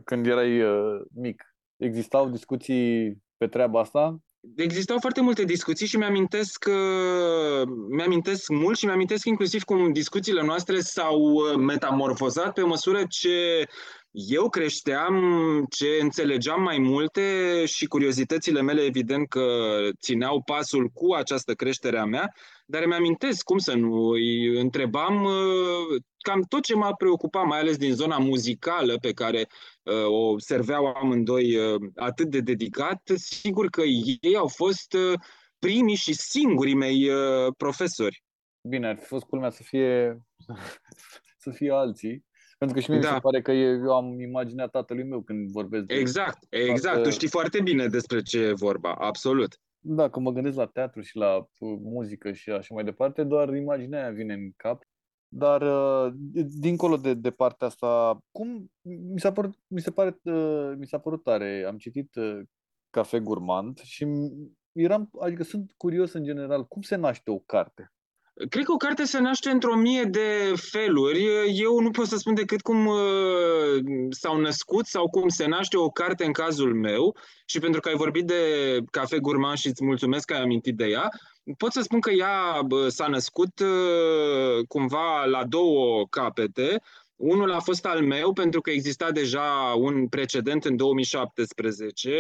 când erai uh, mic? Existau discuții pe treaba asta? Existau foarte multe discuții și mi-amintesc, uh, mi-amintesc mult și mi-amintesc inclusiv cum discuțiile noastre s-au uh, metamorfozat pe măsură ce eu creșteam ce înțelegeam mai multe și curiozitățile mele evident că țineau pasul cu această creștere a mea, dar îmi amintesc cum să nu îi întrebam uh, cam tot ce m-a preocupat, mai ales din zona muzicală pe care uh, o serveau amândoi uh, atât de dedicat. Sigur că ei au fost primii și singurii mei profesori. Bine, ar fi fost culmea să fie, (laughs) să fie alții. Pentru că și mie da. mi se pare că eu am imaginea tatălui meu când vorbesc. De exact, exact. Toată... Tu știi foarte bine despre ce e vorba, absolut. Da, când mă gândesc la teatru și la uh, muzică și așa mai departe, doar imaginea aia vine în cap. Dar, uh, dincolo de, de partea asta, cum mi s-a părut, mi se pare, uh, mi s-a părut tare. Am citit Cafe Gurmand și eram, adică sunt curios în general, cum se naște o carte? Cred că o carte se naște într-o mie de feluri. Eu nu pot să spun decât cum uh, s-au născut sau cum se naște o carte în cazul meu și pentru că ai vorbit de Cafe Gurman și îți mulțumesc că ai amintit de ea, pot să spun că ea s-a născut uh, cumva la două capete. Unul a fost al meu pentru că exista deja un precedent în 2017,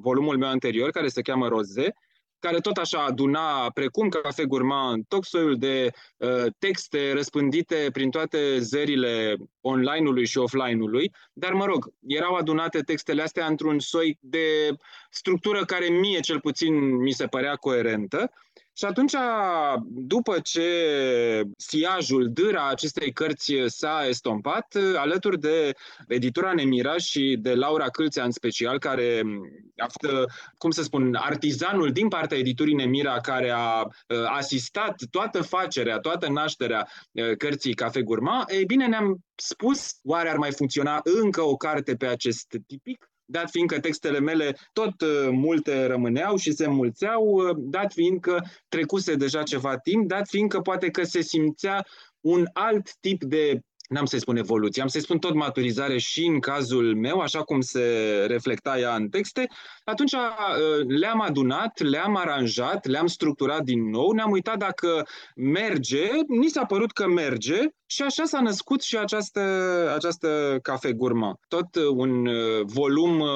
volumul meu anterior, care se cheamă Roze, care tot așa aduna, precum Cafe Gourmand, tot soiul de uh, texte răspândite prin toate zările online-ului și offline-ului, dar mă rog, erau adunate textele astea într-un soi de structură care mie cel puțin mi se părea coerentă și atunci, după ce siajul, dâra acestei cărți s-a estompat, alături de editura Nemira și de Laura Câlțea în special, care a fost, cum să spun, artizanul din partea editurii Nemira care a asistat toată facerea, toată nașterea cărții Cafe Gurma, ei bine, ne-am spus, oare ar mai funcționa încă o carte pe acest tipic? Dat fiindcă textele mele tot uh, multe rămâneau și se mulțeau, uh, dat fiindcă trecuse deja ceva timp, dat fiindcă poate că se simțea un alt tip de n-am să-i spun evoluție, am să-i spun tot maturizare și în cazul meu, așa cum se reflecta ea în texte, atunci uh, le-am adunat, le-am aranjat, le-am structurat din nou, ne-am uitat dacă merge, ni s-a părut că merge și așa s-a născut și această, această cafe gurma. Tot un uh, volum uh,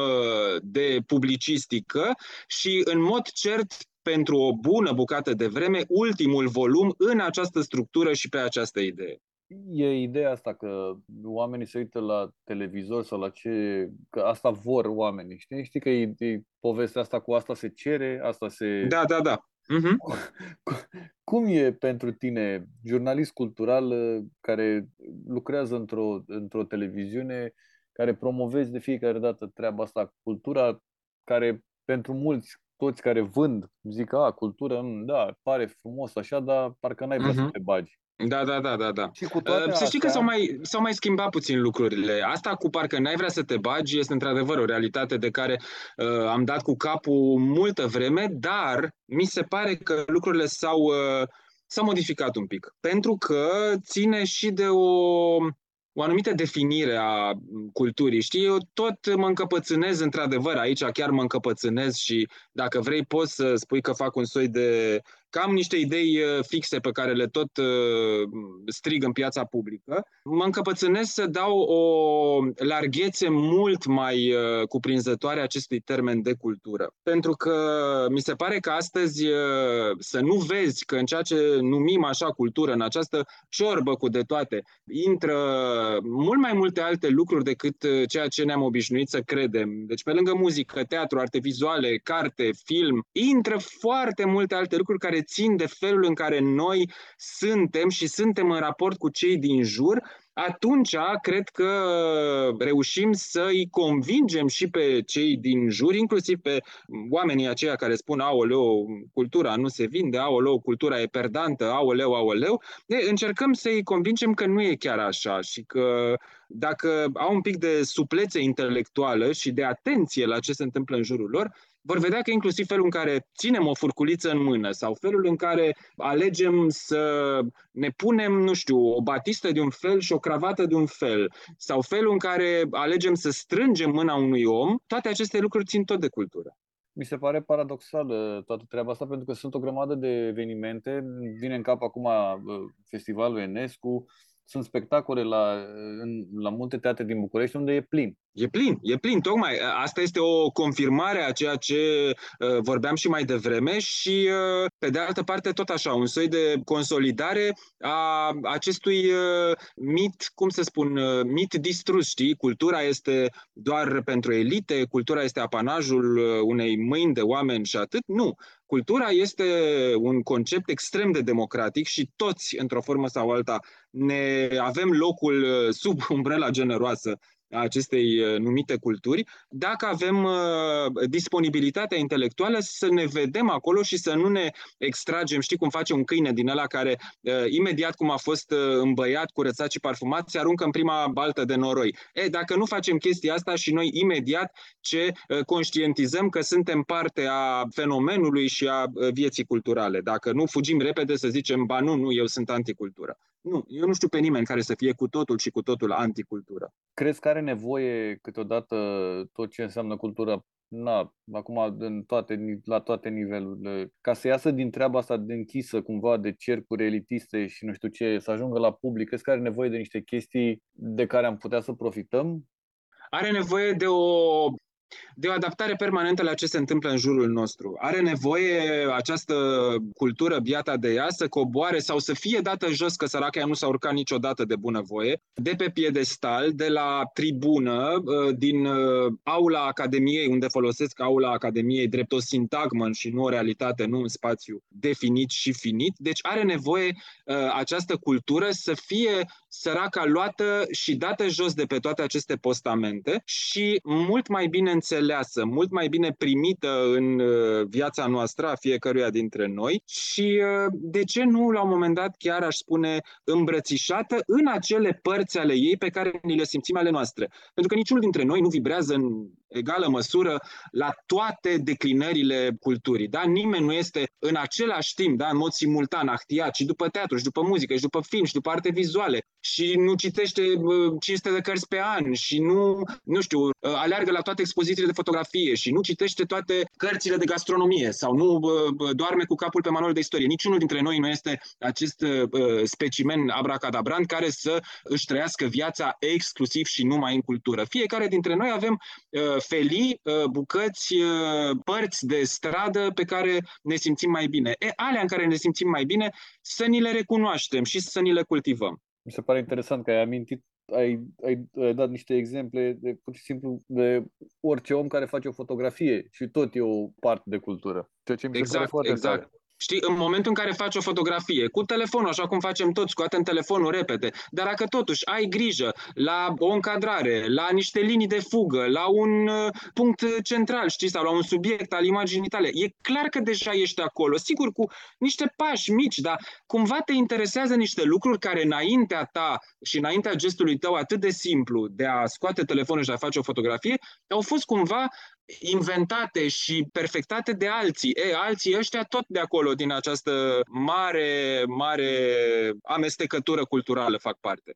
de publicistică și în mod cert pentru o bună bucată de vreme, ultimul volum în această structură și pe această idee e ideea asta că oamenii se uită la televizor sau la ce... că asta vor oamenii, știi? Știi că e, e povestea asta cu asta se cere, asta se... Da, da, da. Uh-huh. Cum e pentru tine, jurnalist cultural uh, care lucrează într-o, într-o televiziune, care promovezi de fiecare dată treaba asta, cultura care pentru mulți, toți care vând, zic, a, cultură, mm, da, pare frumos așa, dar parcă n-ai vrea uh-huh. să te bagi. Da, da, da, da, da. Și cu toate uh, să știi astea... că s-au mai, s-au mai schimbat puțin lucrurile. Asta cu parcă n-ai vrea să te bagi este într-adevăr o realitate de care uh, am dat cu capul multă vreme, dar mi se pare că lucrurile s-au, uh, s-au modificat un pic. Pentru că ține și de o o anumită definire a culturii. Știi, eu tot mă încăpățânez într-adevăr, aici chiar mă încăpățânez și dacă vrei poți să spui că fac un soi de Cam niște idei uh, fixe pe care le tot uh, strig în piața publică. Mă încăpățânesc să dau o larghețe mult mai uh, cuprinzătoare acestui termen de cultură. Pentru că mi se pare că astăzi să nu vezi că în ceea ce numim așa cultură, în această ciorbă cu de toate, intră mult mai multe alte lucruri decât ceea ce ne-am obișnuit să credem. Deci pe lângă muzică, teatru, arte vizuale, carte, film, intră foarte multe alte lucruri care țin de felul în care noi suntem și suntem în raport cu cei din jur, atunci cred că reușim să îi convingem și pe cei din jur, inclusiv pe oamenii aceia care spun aoleu, cultura nu se vinde, aoleu, cultura e perdantă, aoleu, aoleu, de, încercăm să îi convingem că nu e chiar așa și că dacă au un pic de suplețe intelectuală și de atenție la ce se întâmplă în jurul lor, vor vedea că inclusiv felul în care ținem o furculiță în mână sau felul în care alegem să ne punem, nu știu, o batistă de un fel și o cravată de un fel sau felul în care alegem să strângem mâna unui om, toate aceste lucruri țin tot de cultură. Mi se pare paradoxală toată treaba asta pentru că sunt o grămadă de evenimente. Vine în cap acum uh, festivalul Enescu, sunt spectacole la, în, la multe teatre din București unde e plin. E plin, e plin, tocmai. Asta este o confirmare a ceea ce uh, vorbeam și mai devreme și, uh, pe de altă parte, tot așa, un soi de consolidare a acestui uh, mit, cum să spun, uh, mit distrus, știi? Cultura este doar pentru elite, cultura este apanajul uh, unei mâini de oameni și atât. Nu. Cultura este un concept extrem de democratic și toți, într-o formă sau alta, ne avem locul uh, sub umbrela generoasă. a acestei uh, numite culturi, dacă avem uh, disponibilitatea intelectuală să ne vedem acolo și să nu ne extragem, știi cum face un câine din ăla care imediat cum a fost îmbăiat, curățat și parfumat, se aruncă în prima baltă de noroi. E, dacă nu facem chestia asta și noi imediat ce conștientizăm că suntem parte a fenomenului și a vieții culturale, dacă nu fugim repede să zicem, ba nu, nu, eu sunt anticultură. Nu, eu nu știu pe nimeni care să fie cu totul și cu totul anticultură. Crezi că are nevoie câteodată tot ce înseamnă cultură na, acum în toate, la toate nivelurile, ca să iasă din treaba asta de închisă cumva de cercuri elitiste și nu știu ce, să ajungă la public, crezi că are nevoie de niște chestii de care am putea să profităm? Are nevoie de o de o adaptare permanentă la ce se întâmplă în jurul nostru. Are nevoie această cultură biata de ea să coboare sau să fie dată jos, că săraca ea nu s-a urcat niciodată de bunăvoie, de pe piedestal, de la tribună, uh, din uh, aula Academiei, unde folosesc aula Academiei drept o sintagmă și nu o realitate, nu un spațiu definit și finit. Deci are nevoie uh, această cultură să fie săraca luată și dată jos de pe toate aceste postamente și mult mai bine înțeleasă, mult mai bine primită în uh, viața noastră a fiecăruia dintre noi și uh, de ce nu la un moment dat chiar aș spune îmbrățișată în acele părți ale ei pe care ni le simțim ale noastre. Pentru că niciunul dintre noi nu vibrează în egală măsură la toate declinările culturii. Da? Nimeni nu este în același timp, da? în mod simultan, ahtiat și după teatru, și după muzică, și după film, și după arte vizuale, și nu citește 500 de cărți pe an, și nu, nu știu, aleargă la toate expozițiile de fotografie, și nu citește toate cărțile de gastronomie, sau nu doarme cu capul pe manual de istorie. Niciunul dintre noi nu este acest specimen abracadabrant care să își trăiască viața exclusiv și numai în cultură. Fiecare dintre noi avem felii, uh, bucăți, uh, părți de stradă pe care ne simțim mai bine. E, alea în care ne simțim mai bine, să ni le recunoaștem și să ni le cultivăm. Mi se pare interesant că ai amintit ai, ai, ai dat niște exemple de pur și simplu de orice om care face o fotografie și tot e o parte de cultură. Ceea ce mi se exact, pare foarte exact. Tare. Știi, în momentul în care faci o fotografie, cu telefonul, așa cum facem toți, scoatem telefonul repede, dar dacă totuși ai grijă la o încadrare, la niște linii de fugă, la un uh, punct central, știi, sau la un subiect al imaginii tale, e clar că deja ești acolo, sigur cu niște pași mici, dar cumva te interesează niște lucruri care înaintea ta și înaintea gestului tău atât de simplu de a scoate telefonul și a face o fotografie, au fost cumva inventate și perfectate de alții. E, alții ăștia tot de acolo, din această mare, mare amestecătură culturală fac parte.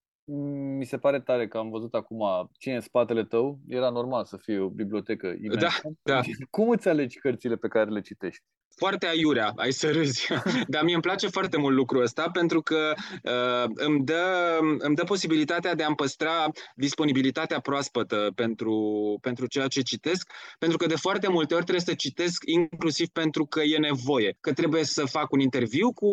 Mi se pare tare că am văzut acum ce e în spatele tău. Era normal să fie o bibliotecă imensă. Da, da. (laughs) Cum îți alegi cărțile pe care le citești? Foarte aiurea, ai să râzi. (laughs) Dar mie îmi place foarte mult lucrul ăsta pentru că uh, îmi, dă, îmi dă posibilitatea de a-mi păstra disponibilitatea proaspătă pentru, pentru ceea ce citesc, pentru că de foarte multe ori trebuie să citesc inclusiv pentru că e nevoie, că trebuie să fac un interviu cu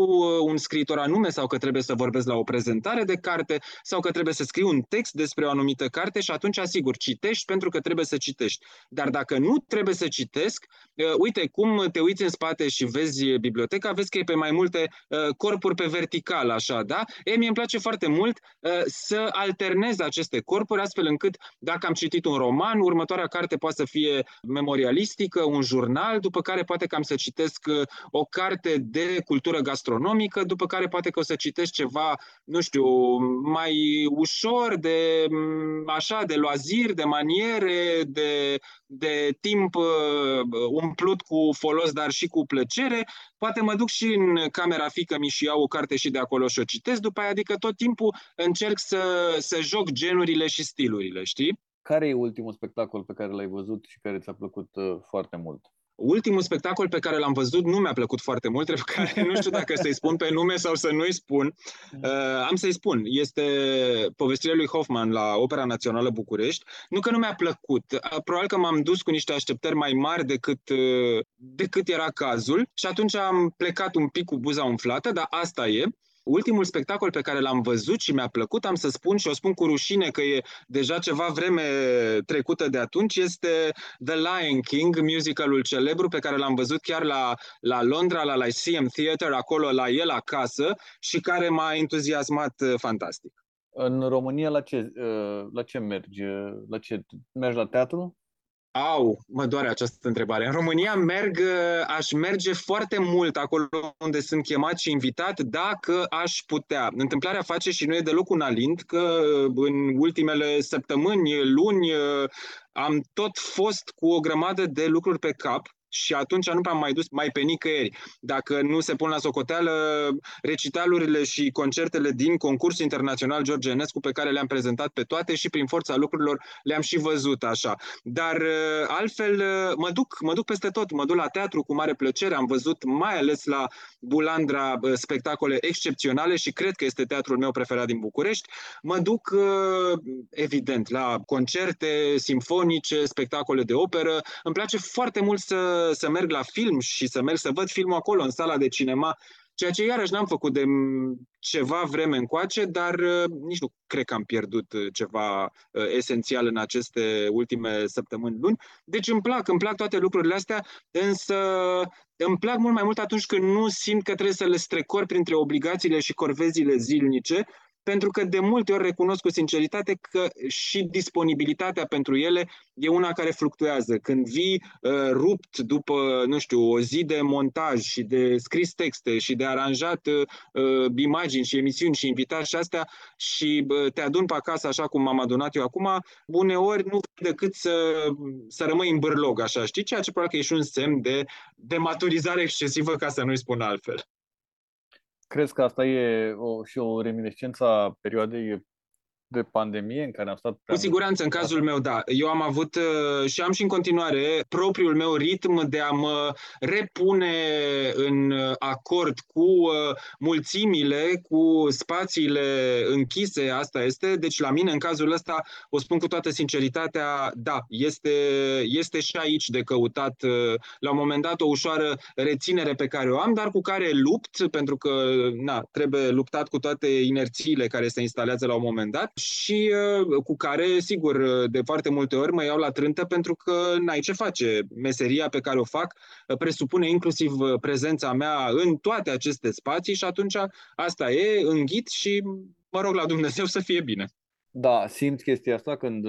un scriitor anume sau că trebuie să vorbesc la o prezentare de carte sau că trebuie să scriu un text despre o anumită carte și atunci, asigur, citești pentru că trebuie să citești. Dar dacă nu trebuie să citesc, uh, uite cum te uiți în spate spate și vezi biblioteca, vezi că e pe mai multe uh, corpuri pe vertical, așa, da? E, mie îmi place foarte mult uh, să alternez aceste corpuri, astfel încât, dacă am citit un roman, următoarea carte poate să fie memorialistică, un jurnal, după care poate că am să citesc uh, o carte de cultură gastronomică, după care poate că o să citesc ceva, nu știu, mai ușor, de mm, așa, de loazir, de maniere, de, de timp umplut cu folos, dar și cu plăcere, poate mă duc și în camera fică mi și iau o carte și de acolo și o citesc după aia, adică tot timpul încerc să, să joc genurile și stilurile, știi? Care e ultimul spectacol pe care l-ai văzut și care ți-a plăcut uh, foarte mult? Ultimul spectacol pe care l-am văzut nu mi-a plăcut foarte mult, pentru care (laughs) nu știu dacă să-i spun pe nume sau să nu-i spun. Uh, am să-i spun. Este povestirea lui Hoffman la Opera Națională București. Nu că nu mi-a plăcut, uh, probabil că m-am dus cu niște așteptări mai mari decât, uh, decât era cazul și atunci am plecat un pic cu buza umflată, dar asta e. Ultimul spectacol pe care l-am văzut și mi-a plăcut, am să spun și o spun cu rușine că e deja ceva vreme trecută de atunci, este The Lion King, musicalul celebru pe care l-am văzut chiar la, la Londra, la Lyceum Theatre, acolo la el acasă și care m-a entuziasmat uh, fantastic. În România la ce, la ce mergi? La ce, mergi la teatru? Au, mă doare această întrebare. În România merg, aș merge foarte mult acolo unde sunt chemat și invitat dacă aș putea. Întâmplarea face și nu e deloc un alint că în ultimele săptămâni, luni, am tot fost cu o grămadă de lucruri pe cap și atunci nu am mai dus mai pe nicăieri. Dacă nu se pun la socoteală recitalurile și concertele din concursul internațional George Enescu pe care le-am prezentat pe toate și prin forța lucrurilor le-am și văzut așa. Dar uh, altfel uh, mă duc, mă duc peste tot, mă duc la teatru cu mare plăcere, am văzut mai ales la Bulandra uh, spectacole excepționale și cred că este teatrul meu preferat din București. Mă duc evident la concerte simfonice, spectacole de operă. Îmi place foarte mult să să merg la film și să merg să văd filmul acolo, în sala de cinema, ceea ce iarăși n-am făcut de ceva vreme încoace, dar uh, nici nu cred că am pierdut uh, ceva uh, esențial în aceste ultime săptămâni, luni. Deci îmi plac, îmi plac toate lucrurile astea, însă îmi plac mult mai mult atunci când nu simt că trebuie să le strecor printre obligațiile și corvezile zilnice, pentru că de multe ori recunosc cu sinceritate că și disponibilitatea pentru ele e una care fluctuează. Când vii uh, rupt după, nu știu, o zi de montaj și de scris texte și de aranjat uh, imagini și emisiuni și invitați și astea și uh, te adun pe acasă așa cum m-am adunat eu acum, uneori nu decât să, să rămâi în bârlog, așa, știi? Ceea ce probabil că e și un semn de, de maturizare excesivă, ca să nu-i spun altfel. Crezi că asta e o, și o reminiscență a perioadei de pandemie în care am stat... Cu siguranță, în cazul meu, da. Eu am avut uh, și am și în continuare propriul meu ritm de a mă repune în acord cu uh, mulțimile, cu spațiile închise, asta este. Deci la mine, în cazul ăsta, o spun cu toată sinceritatea, da, este, este și aici de căutat uh, la un moment dat o ușoară reținere pe care o am, dar cu care lupt, pentru că na, trebuie luptat cu toate inerțiile care se instalează la un moment dat și uh, cu care, sigur, uh, de foarte multe ori mă iau la trântă pentru că n-ai ce face. Meseria pe care o fac uh, presupune inclusiv prezența mea în toate aceste spații și atunci asta e, înghit și mă rog la Dumnezeu să fie bine. Da, simt chestia asta când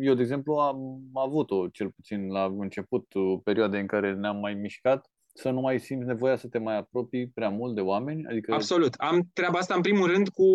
eu, de exemplu, am avut-o cel puțin la început, perioade în care ne-am mai mișcat să nu mai simți nevoia să te mai apropii prea mult de oameni? Adică... Absolut. Am treaba asta în primul rând cu,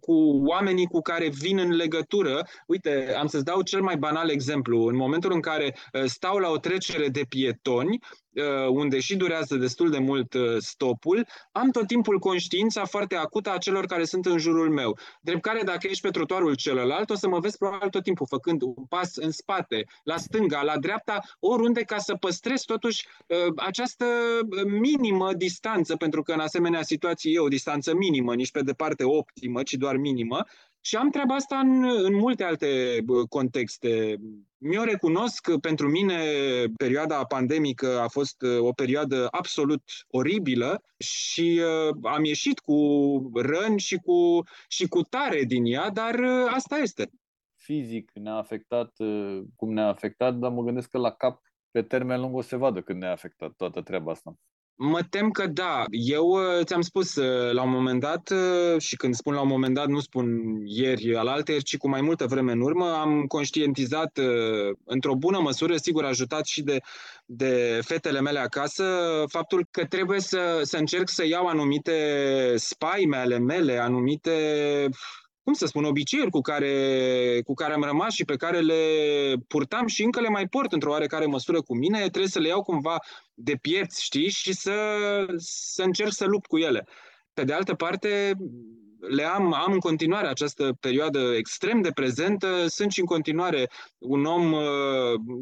cu oamenii cu care vin în legătură. Uite, am să-ți dau cel mai banal exemplu. În momentul în care uh, stau la o trecere de pietoni, Uh, unde și durează destul de mult uh, stopul, am tot timpul conștiința foarte acută a celor care sunt în jurul meu. Drept care, dacă ești pe trotuarul celălalt, o să mă vezi probabil tot timpul făcând un pas în spate, la stânga, la dreapta, oriunde, ca să păstrez totuși uh, această minimă distanță, pentru că în asemenea situații e o distanță minimă, nici pe departe optimă, ci doar minimă, și am treaba asta în, în multe alte contexte. Mi-o recunosc că pentru mine perioada pandemică a fost uh, o perioadă absolut oribilă și uh, am ieșit cu răni și cu, și cu tare din ea, dar uh, asta este. Fizic ne-a afectat cum ne-a afectat, dar mă gândesc că la cap pe termen lung o să se vadă când ne-a afectat toată treaba asta. Mă tem că da. Eu uh, ți-am spus uh, la un moment dat, uh, și când spun la un moment dat, nu spun ieri alaltă, ci cu mai multă vreme în urmă, am conștientizat într-o bună măsură, sigur ajutat și de, de fetele mele acasă, faptul că trebuie să, să încerc să iau anumite spaime ale mele, anumite cum să spun, obiceiuri cu care, cu care am rămas și pe care le purtam și încă le mai port într-o oarecare măsură cu mine, trebuie să le iau cumva de pieți, știi, și să, să încerc să lupt cu ele. Pe de altă parte, le am, am în continuare această perioadă extrem de prezentă, sunt și în continuare un om uh,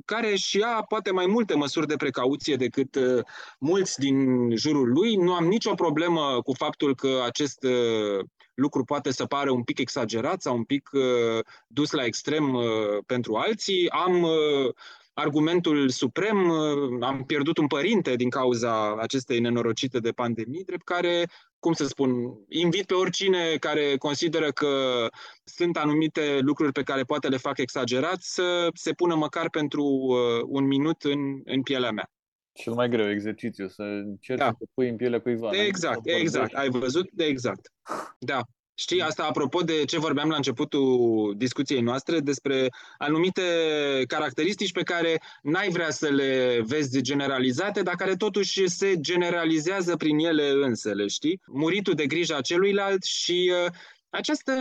care și ia poate mai multe măsuri de precauție decât uh, mulți din jurul lui. Nu am nicio problemă cu faptul că acest uh, lucru poate să pară un pic exagerat sau un pic uh, dus la extrem uh, pentru alții. Am uh, argumentul suprem, uh, am pierdut un părinte din cauza acestei nenorocite de pandemii, drept care, cum să spun, invit pe oricine care consideră că sunt anumite lucruri pe care poate le fac exagerat să se pună măcar pentru uh, un minut în, în pielea mea. Cel mai greu exercițiu, să încerci da. să pui în pielea cuiva. Exact, exact. Ai văzut? De exact. Da. Știi, asta apropo de ce vorbeam la începutul discuției noastre despre anumite caracteristici pe care n-ai vrea să le vezi generalizate, dar care totuși se generalizează prin ele însele, știi? Muritul de grija celuilalt și uh, această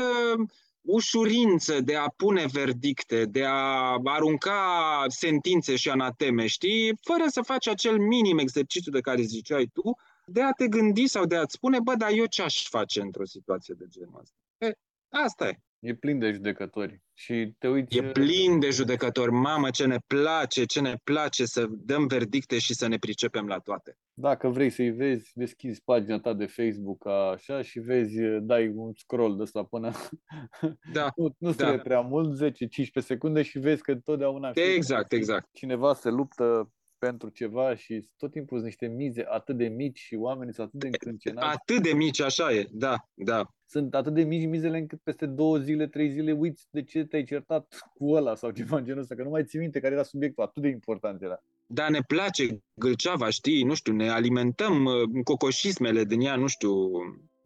ușurință de a pune verdicte, de a arunca sentințe și anateme, știi? Fără să faci acel minim exercițiu de care ziceai tu, de a te gândi sau de a-ți spune, bă, dar eu ce aș face într-o situație de genul ăsta? E, asta e. E plin de judecători și te uiți... E plin de judecători. Mamă, ce ne place, ce ne place să dăm verdicte și să ne pricepem la toate. Dacă vrei să-i vezi, deschizi pagina ta de Facebook așa și vezi, dai un scroll de ăsta până... (laughs) Da, nu, nu da. prea mult, 10-15 secunde și vezi că totdeauna... Exact, exact. Cineva se luptă pentru ceva și tot timpul sunt niște mize atât de mici și oamenii sunt atât de încrâncenați. Atât de mici, așa e, da, da. Sunt atât de mici mizele încât peste două zile, trei zile uiți de ce te-ai certat cu ăla sau ceva în genul ăsta, că nu mai ții minte care era subiectul, atât de important era. Da, ne place gâlceava, știi, nu știu, ne alimentăm uh, cocoșismele din ea, nu știu,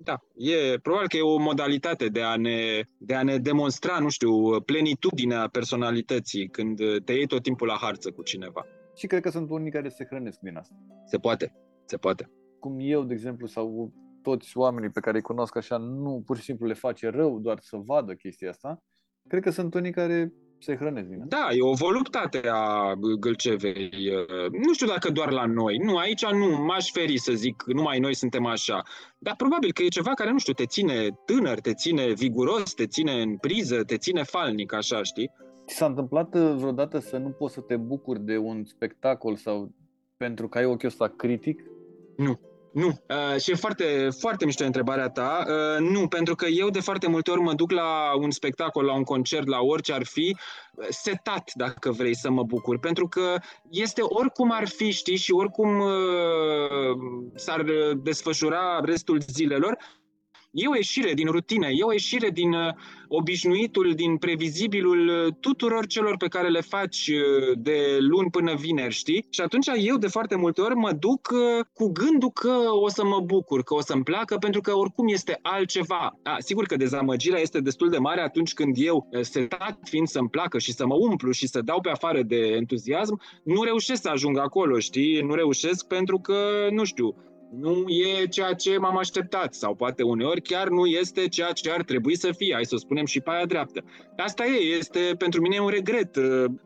da, e, probabil că e o modalitate de a, ne, de a ne demonstra, nu știu, plenitudinea personalității când te iei tot timpul la harță cu cineva. Și cred că sunt unii care se hrănesc din asta. Se poate, se poate. Cum eu, de exemplu, sau toți oamenii pe care îi cunosc așa, nu pur și simplu le face rău doar să vadă chestia asta, cred că sunt unii care se hrănesc din asta. Da, e o voluptate a Gâlcevei. Nu știu dacă doar la noi. Nu, aici nu, m-aș feri să zic, numai noi suntem așa. Dar probabil că e ceva care, nu știu, te ține tânăr, te ține viguros, te ține în priză, te ține falnic, așa, știi? Ți s-a întâmplat uh, vreodată să nu poți să te bucuri de un spectacol sau pentru că ai ochiul ăsta critic? Nu. Nu. Uh, și e foarte, foarte mișto întrebarea ta. Uh, nu, pentru că eu de foarte multe ori mă duc la un spectacol, la un concert, la orice ar fi, uh, setat, dacă vrei să mă bucur. Pentru că este oricum ar fi, știi, și oricum uh, s-ar desfășura restul zilelor, E o ieșire din rutină, e o ieșire din uh, obișnuitul, din previzibilul uh, tuturor celor pe care le faci uh, de luni până vineri, știi? Și atunci eu de foarte multe ori mă duc cu gândul că o să mă bucur, că o să-mi placă, pentru că oricum este altceva. A, sigur că dezamăgirea este destul de mare atunci când eu, setat fiind să-mi placă și să mă umplu și să dau pe afară de entuziasm, nu reușesc să ajung acolo, știi? Nu reușesc pentru că, nu știu, nu e ceea ce m-am așteptat sau poate uneori chiar nu este ceea ce ar trebui să fie, hai să o spunem și pe aia dreaptă. Asta e, este pentru mine un regret.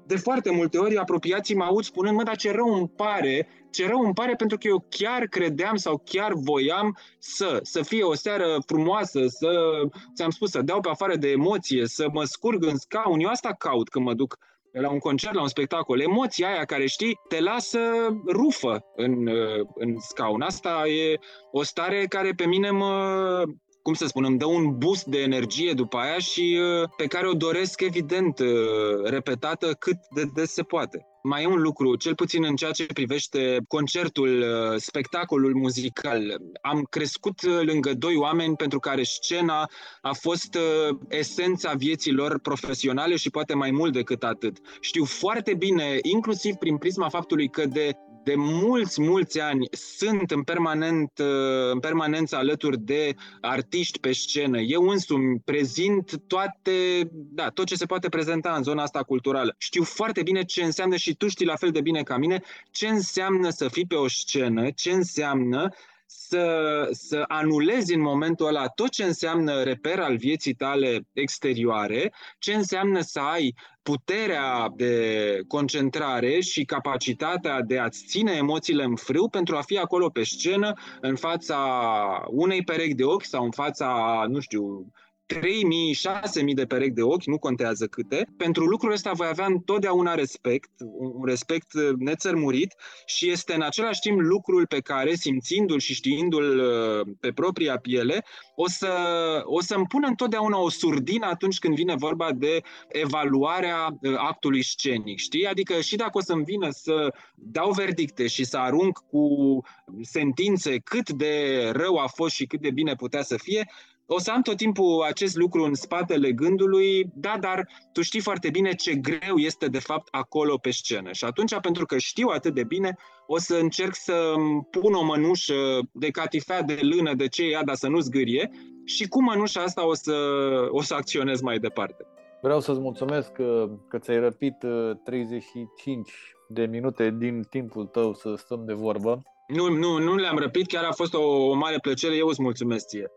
De foarte multe ori apropiații mă aud spunând, mă, dar ce rău îmi pare, ce rău îmi pare pentru că eu chiar credeam sau chiar voiam să, să fie o seară frumoasă, să, ți-am spus, să dau pe afară de emoție, să mă scurg în scaun. Eu asta caut când mă duc la un concert, la un spectacol, emoția aia care, știi, te lasă rufă în, în scaun. Asta e o stare care pe mine mă, cum să spun, îmi dă un boost de energie după aia și pe care o doresc, evident, repetată cât de des se poate mai e un lucru, cel puțin în ceea ce privește concertul, uh, spectacolul muzical. Am crescut uh, lângă doi oameni pentru care scena a fost uh, esența vieții lor profesionale și poate mai mult decât atât. Știu foarte bine, inclusiv prin prisma faptului că de de mulți, mulți ani sunt în, permanent, uh, în permanență alături de artiști pe scenă. Eu însumi prezint toate, da, tot ce se poate prezenta în zona asta culturală. Știu foarte bine ce înseamnă și tu știi la fel de bine ca mine ce înseamnă să fii pe o scenă, ce înseamnă să, să anulezi în momentul ăla tot ce înseamnă reper al vieții tale exterioare, ce înseamnă să ai puterea de concentrare și capacitatea de a-ți ține emoțiile în frâu pentru a fi acolo pe scenă, în fața unei perechi de ochi sau în fața, nu știu, 3.000, 6.000 de perechi de ochi, nu contează câte. Pentru lucrul ăsta voi avea întotdeauna respect, un respect uh, nețărmurit și este în același timp lucrul pe care, simțindu-l și știindu-l uh, pe propria piele, o, să, o să-mi pun întotdeauna o surdină atunci când vine vorba de evaluarea uh, actului scenic, știi? Adică și dacă o să-mi vină să dau verdicte și să arunc cu sentințe cât de rău a fost și cât de bine putea să fie, o să am tot timpul acest lucru în spatele gândului, da, dar tu știi foarte bine ce greu este de fapt acolo pe scenă. Și atunci, pentru că știu atât de bine, o să încerc să pun o mănușă de catifea, de lână, de ce ia, dar să nu zgârie și cu mănușa asta o să, o să acționez mai departe. Vreau să-ți mulțumesc că, că ți-ai răpit 35 uh, de minute din timpul tău să stăm de vorbă. Nu, nu, nu le-am răpit, chiar a fost o, o mare plăcere, eu îți mulțumesc ție.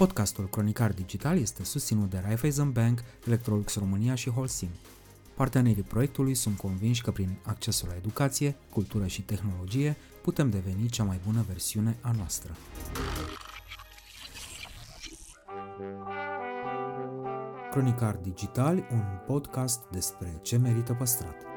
Podcastul Cronicar Digital este susținut de Raiffeisen Bank, Electrolux România și Holcim. Partenerii proiectului sunt convinși că prin accesul la educație, cultură și tehnologie putem deveni cea mai bună versiune a noastră. Cronicar Digital, un podcast despre ce merită păstrat.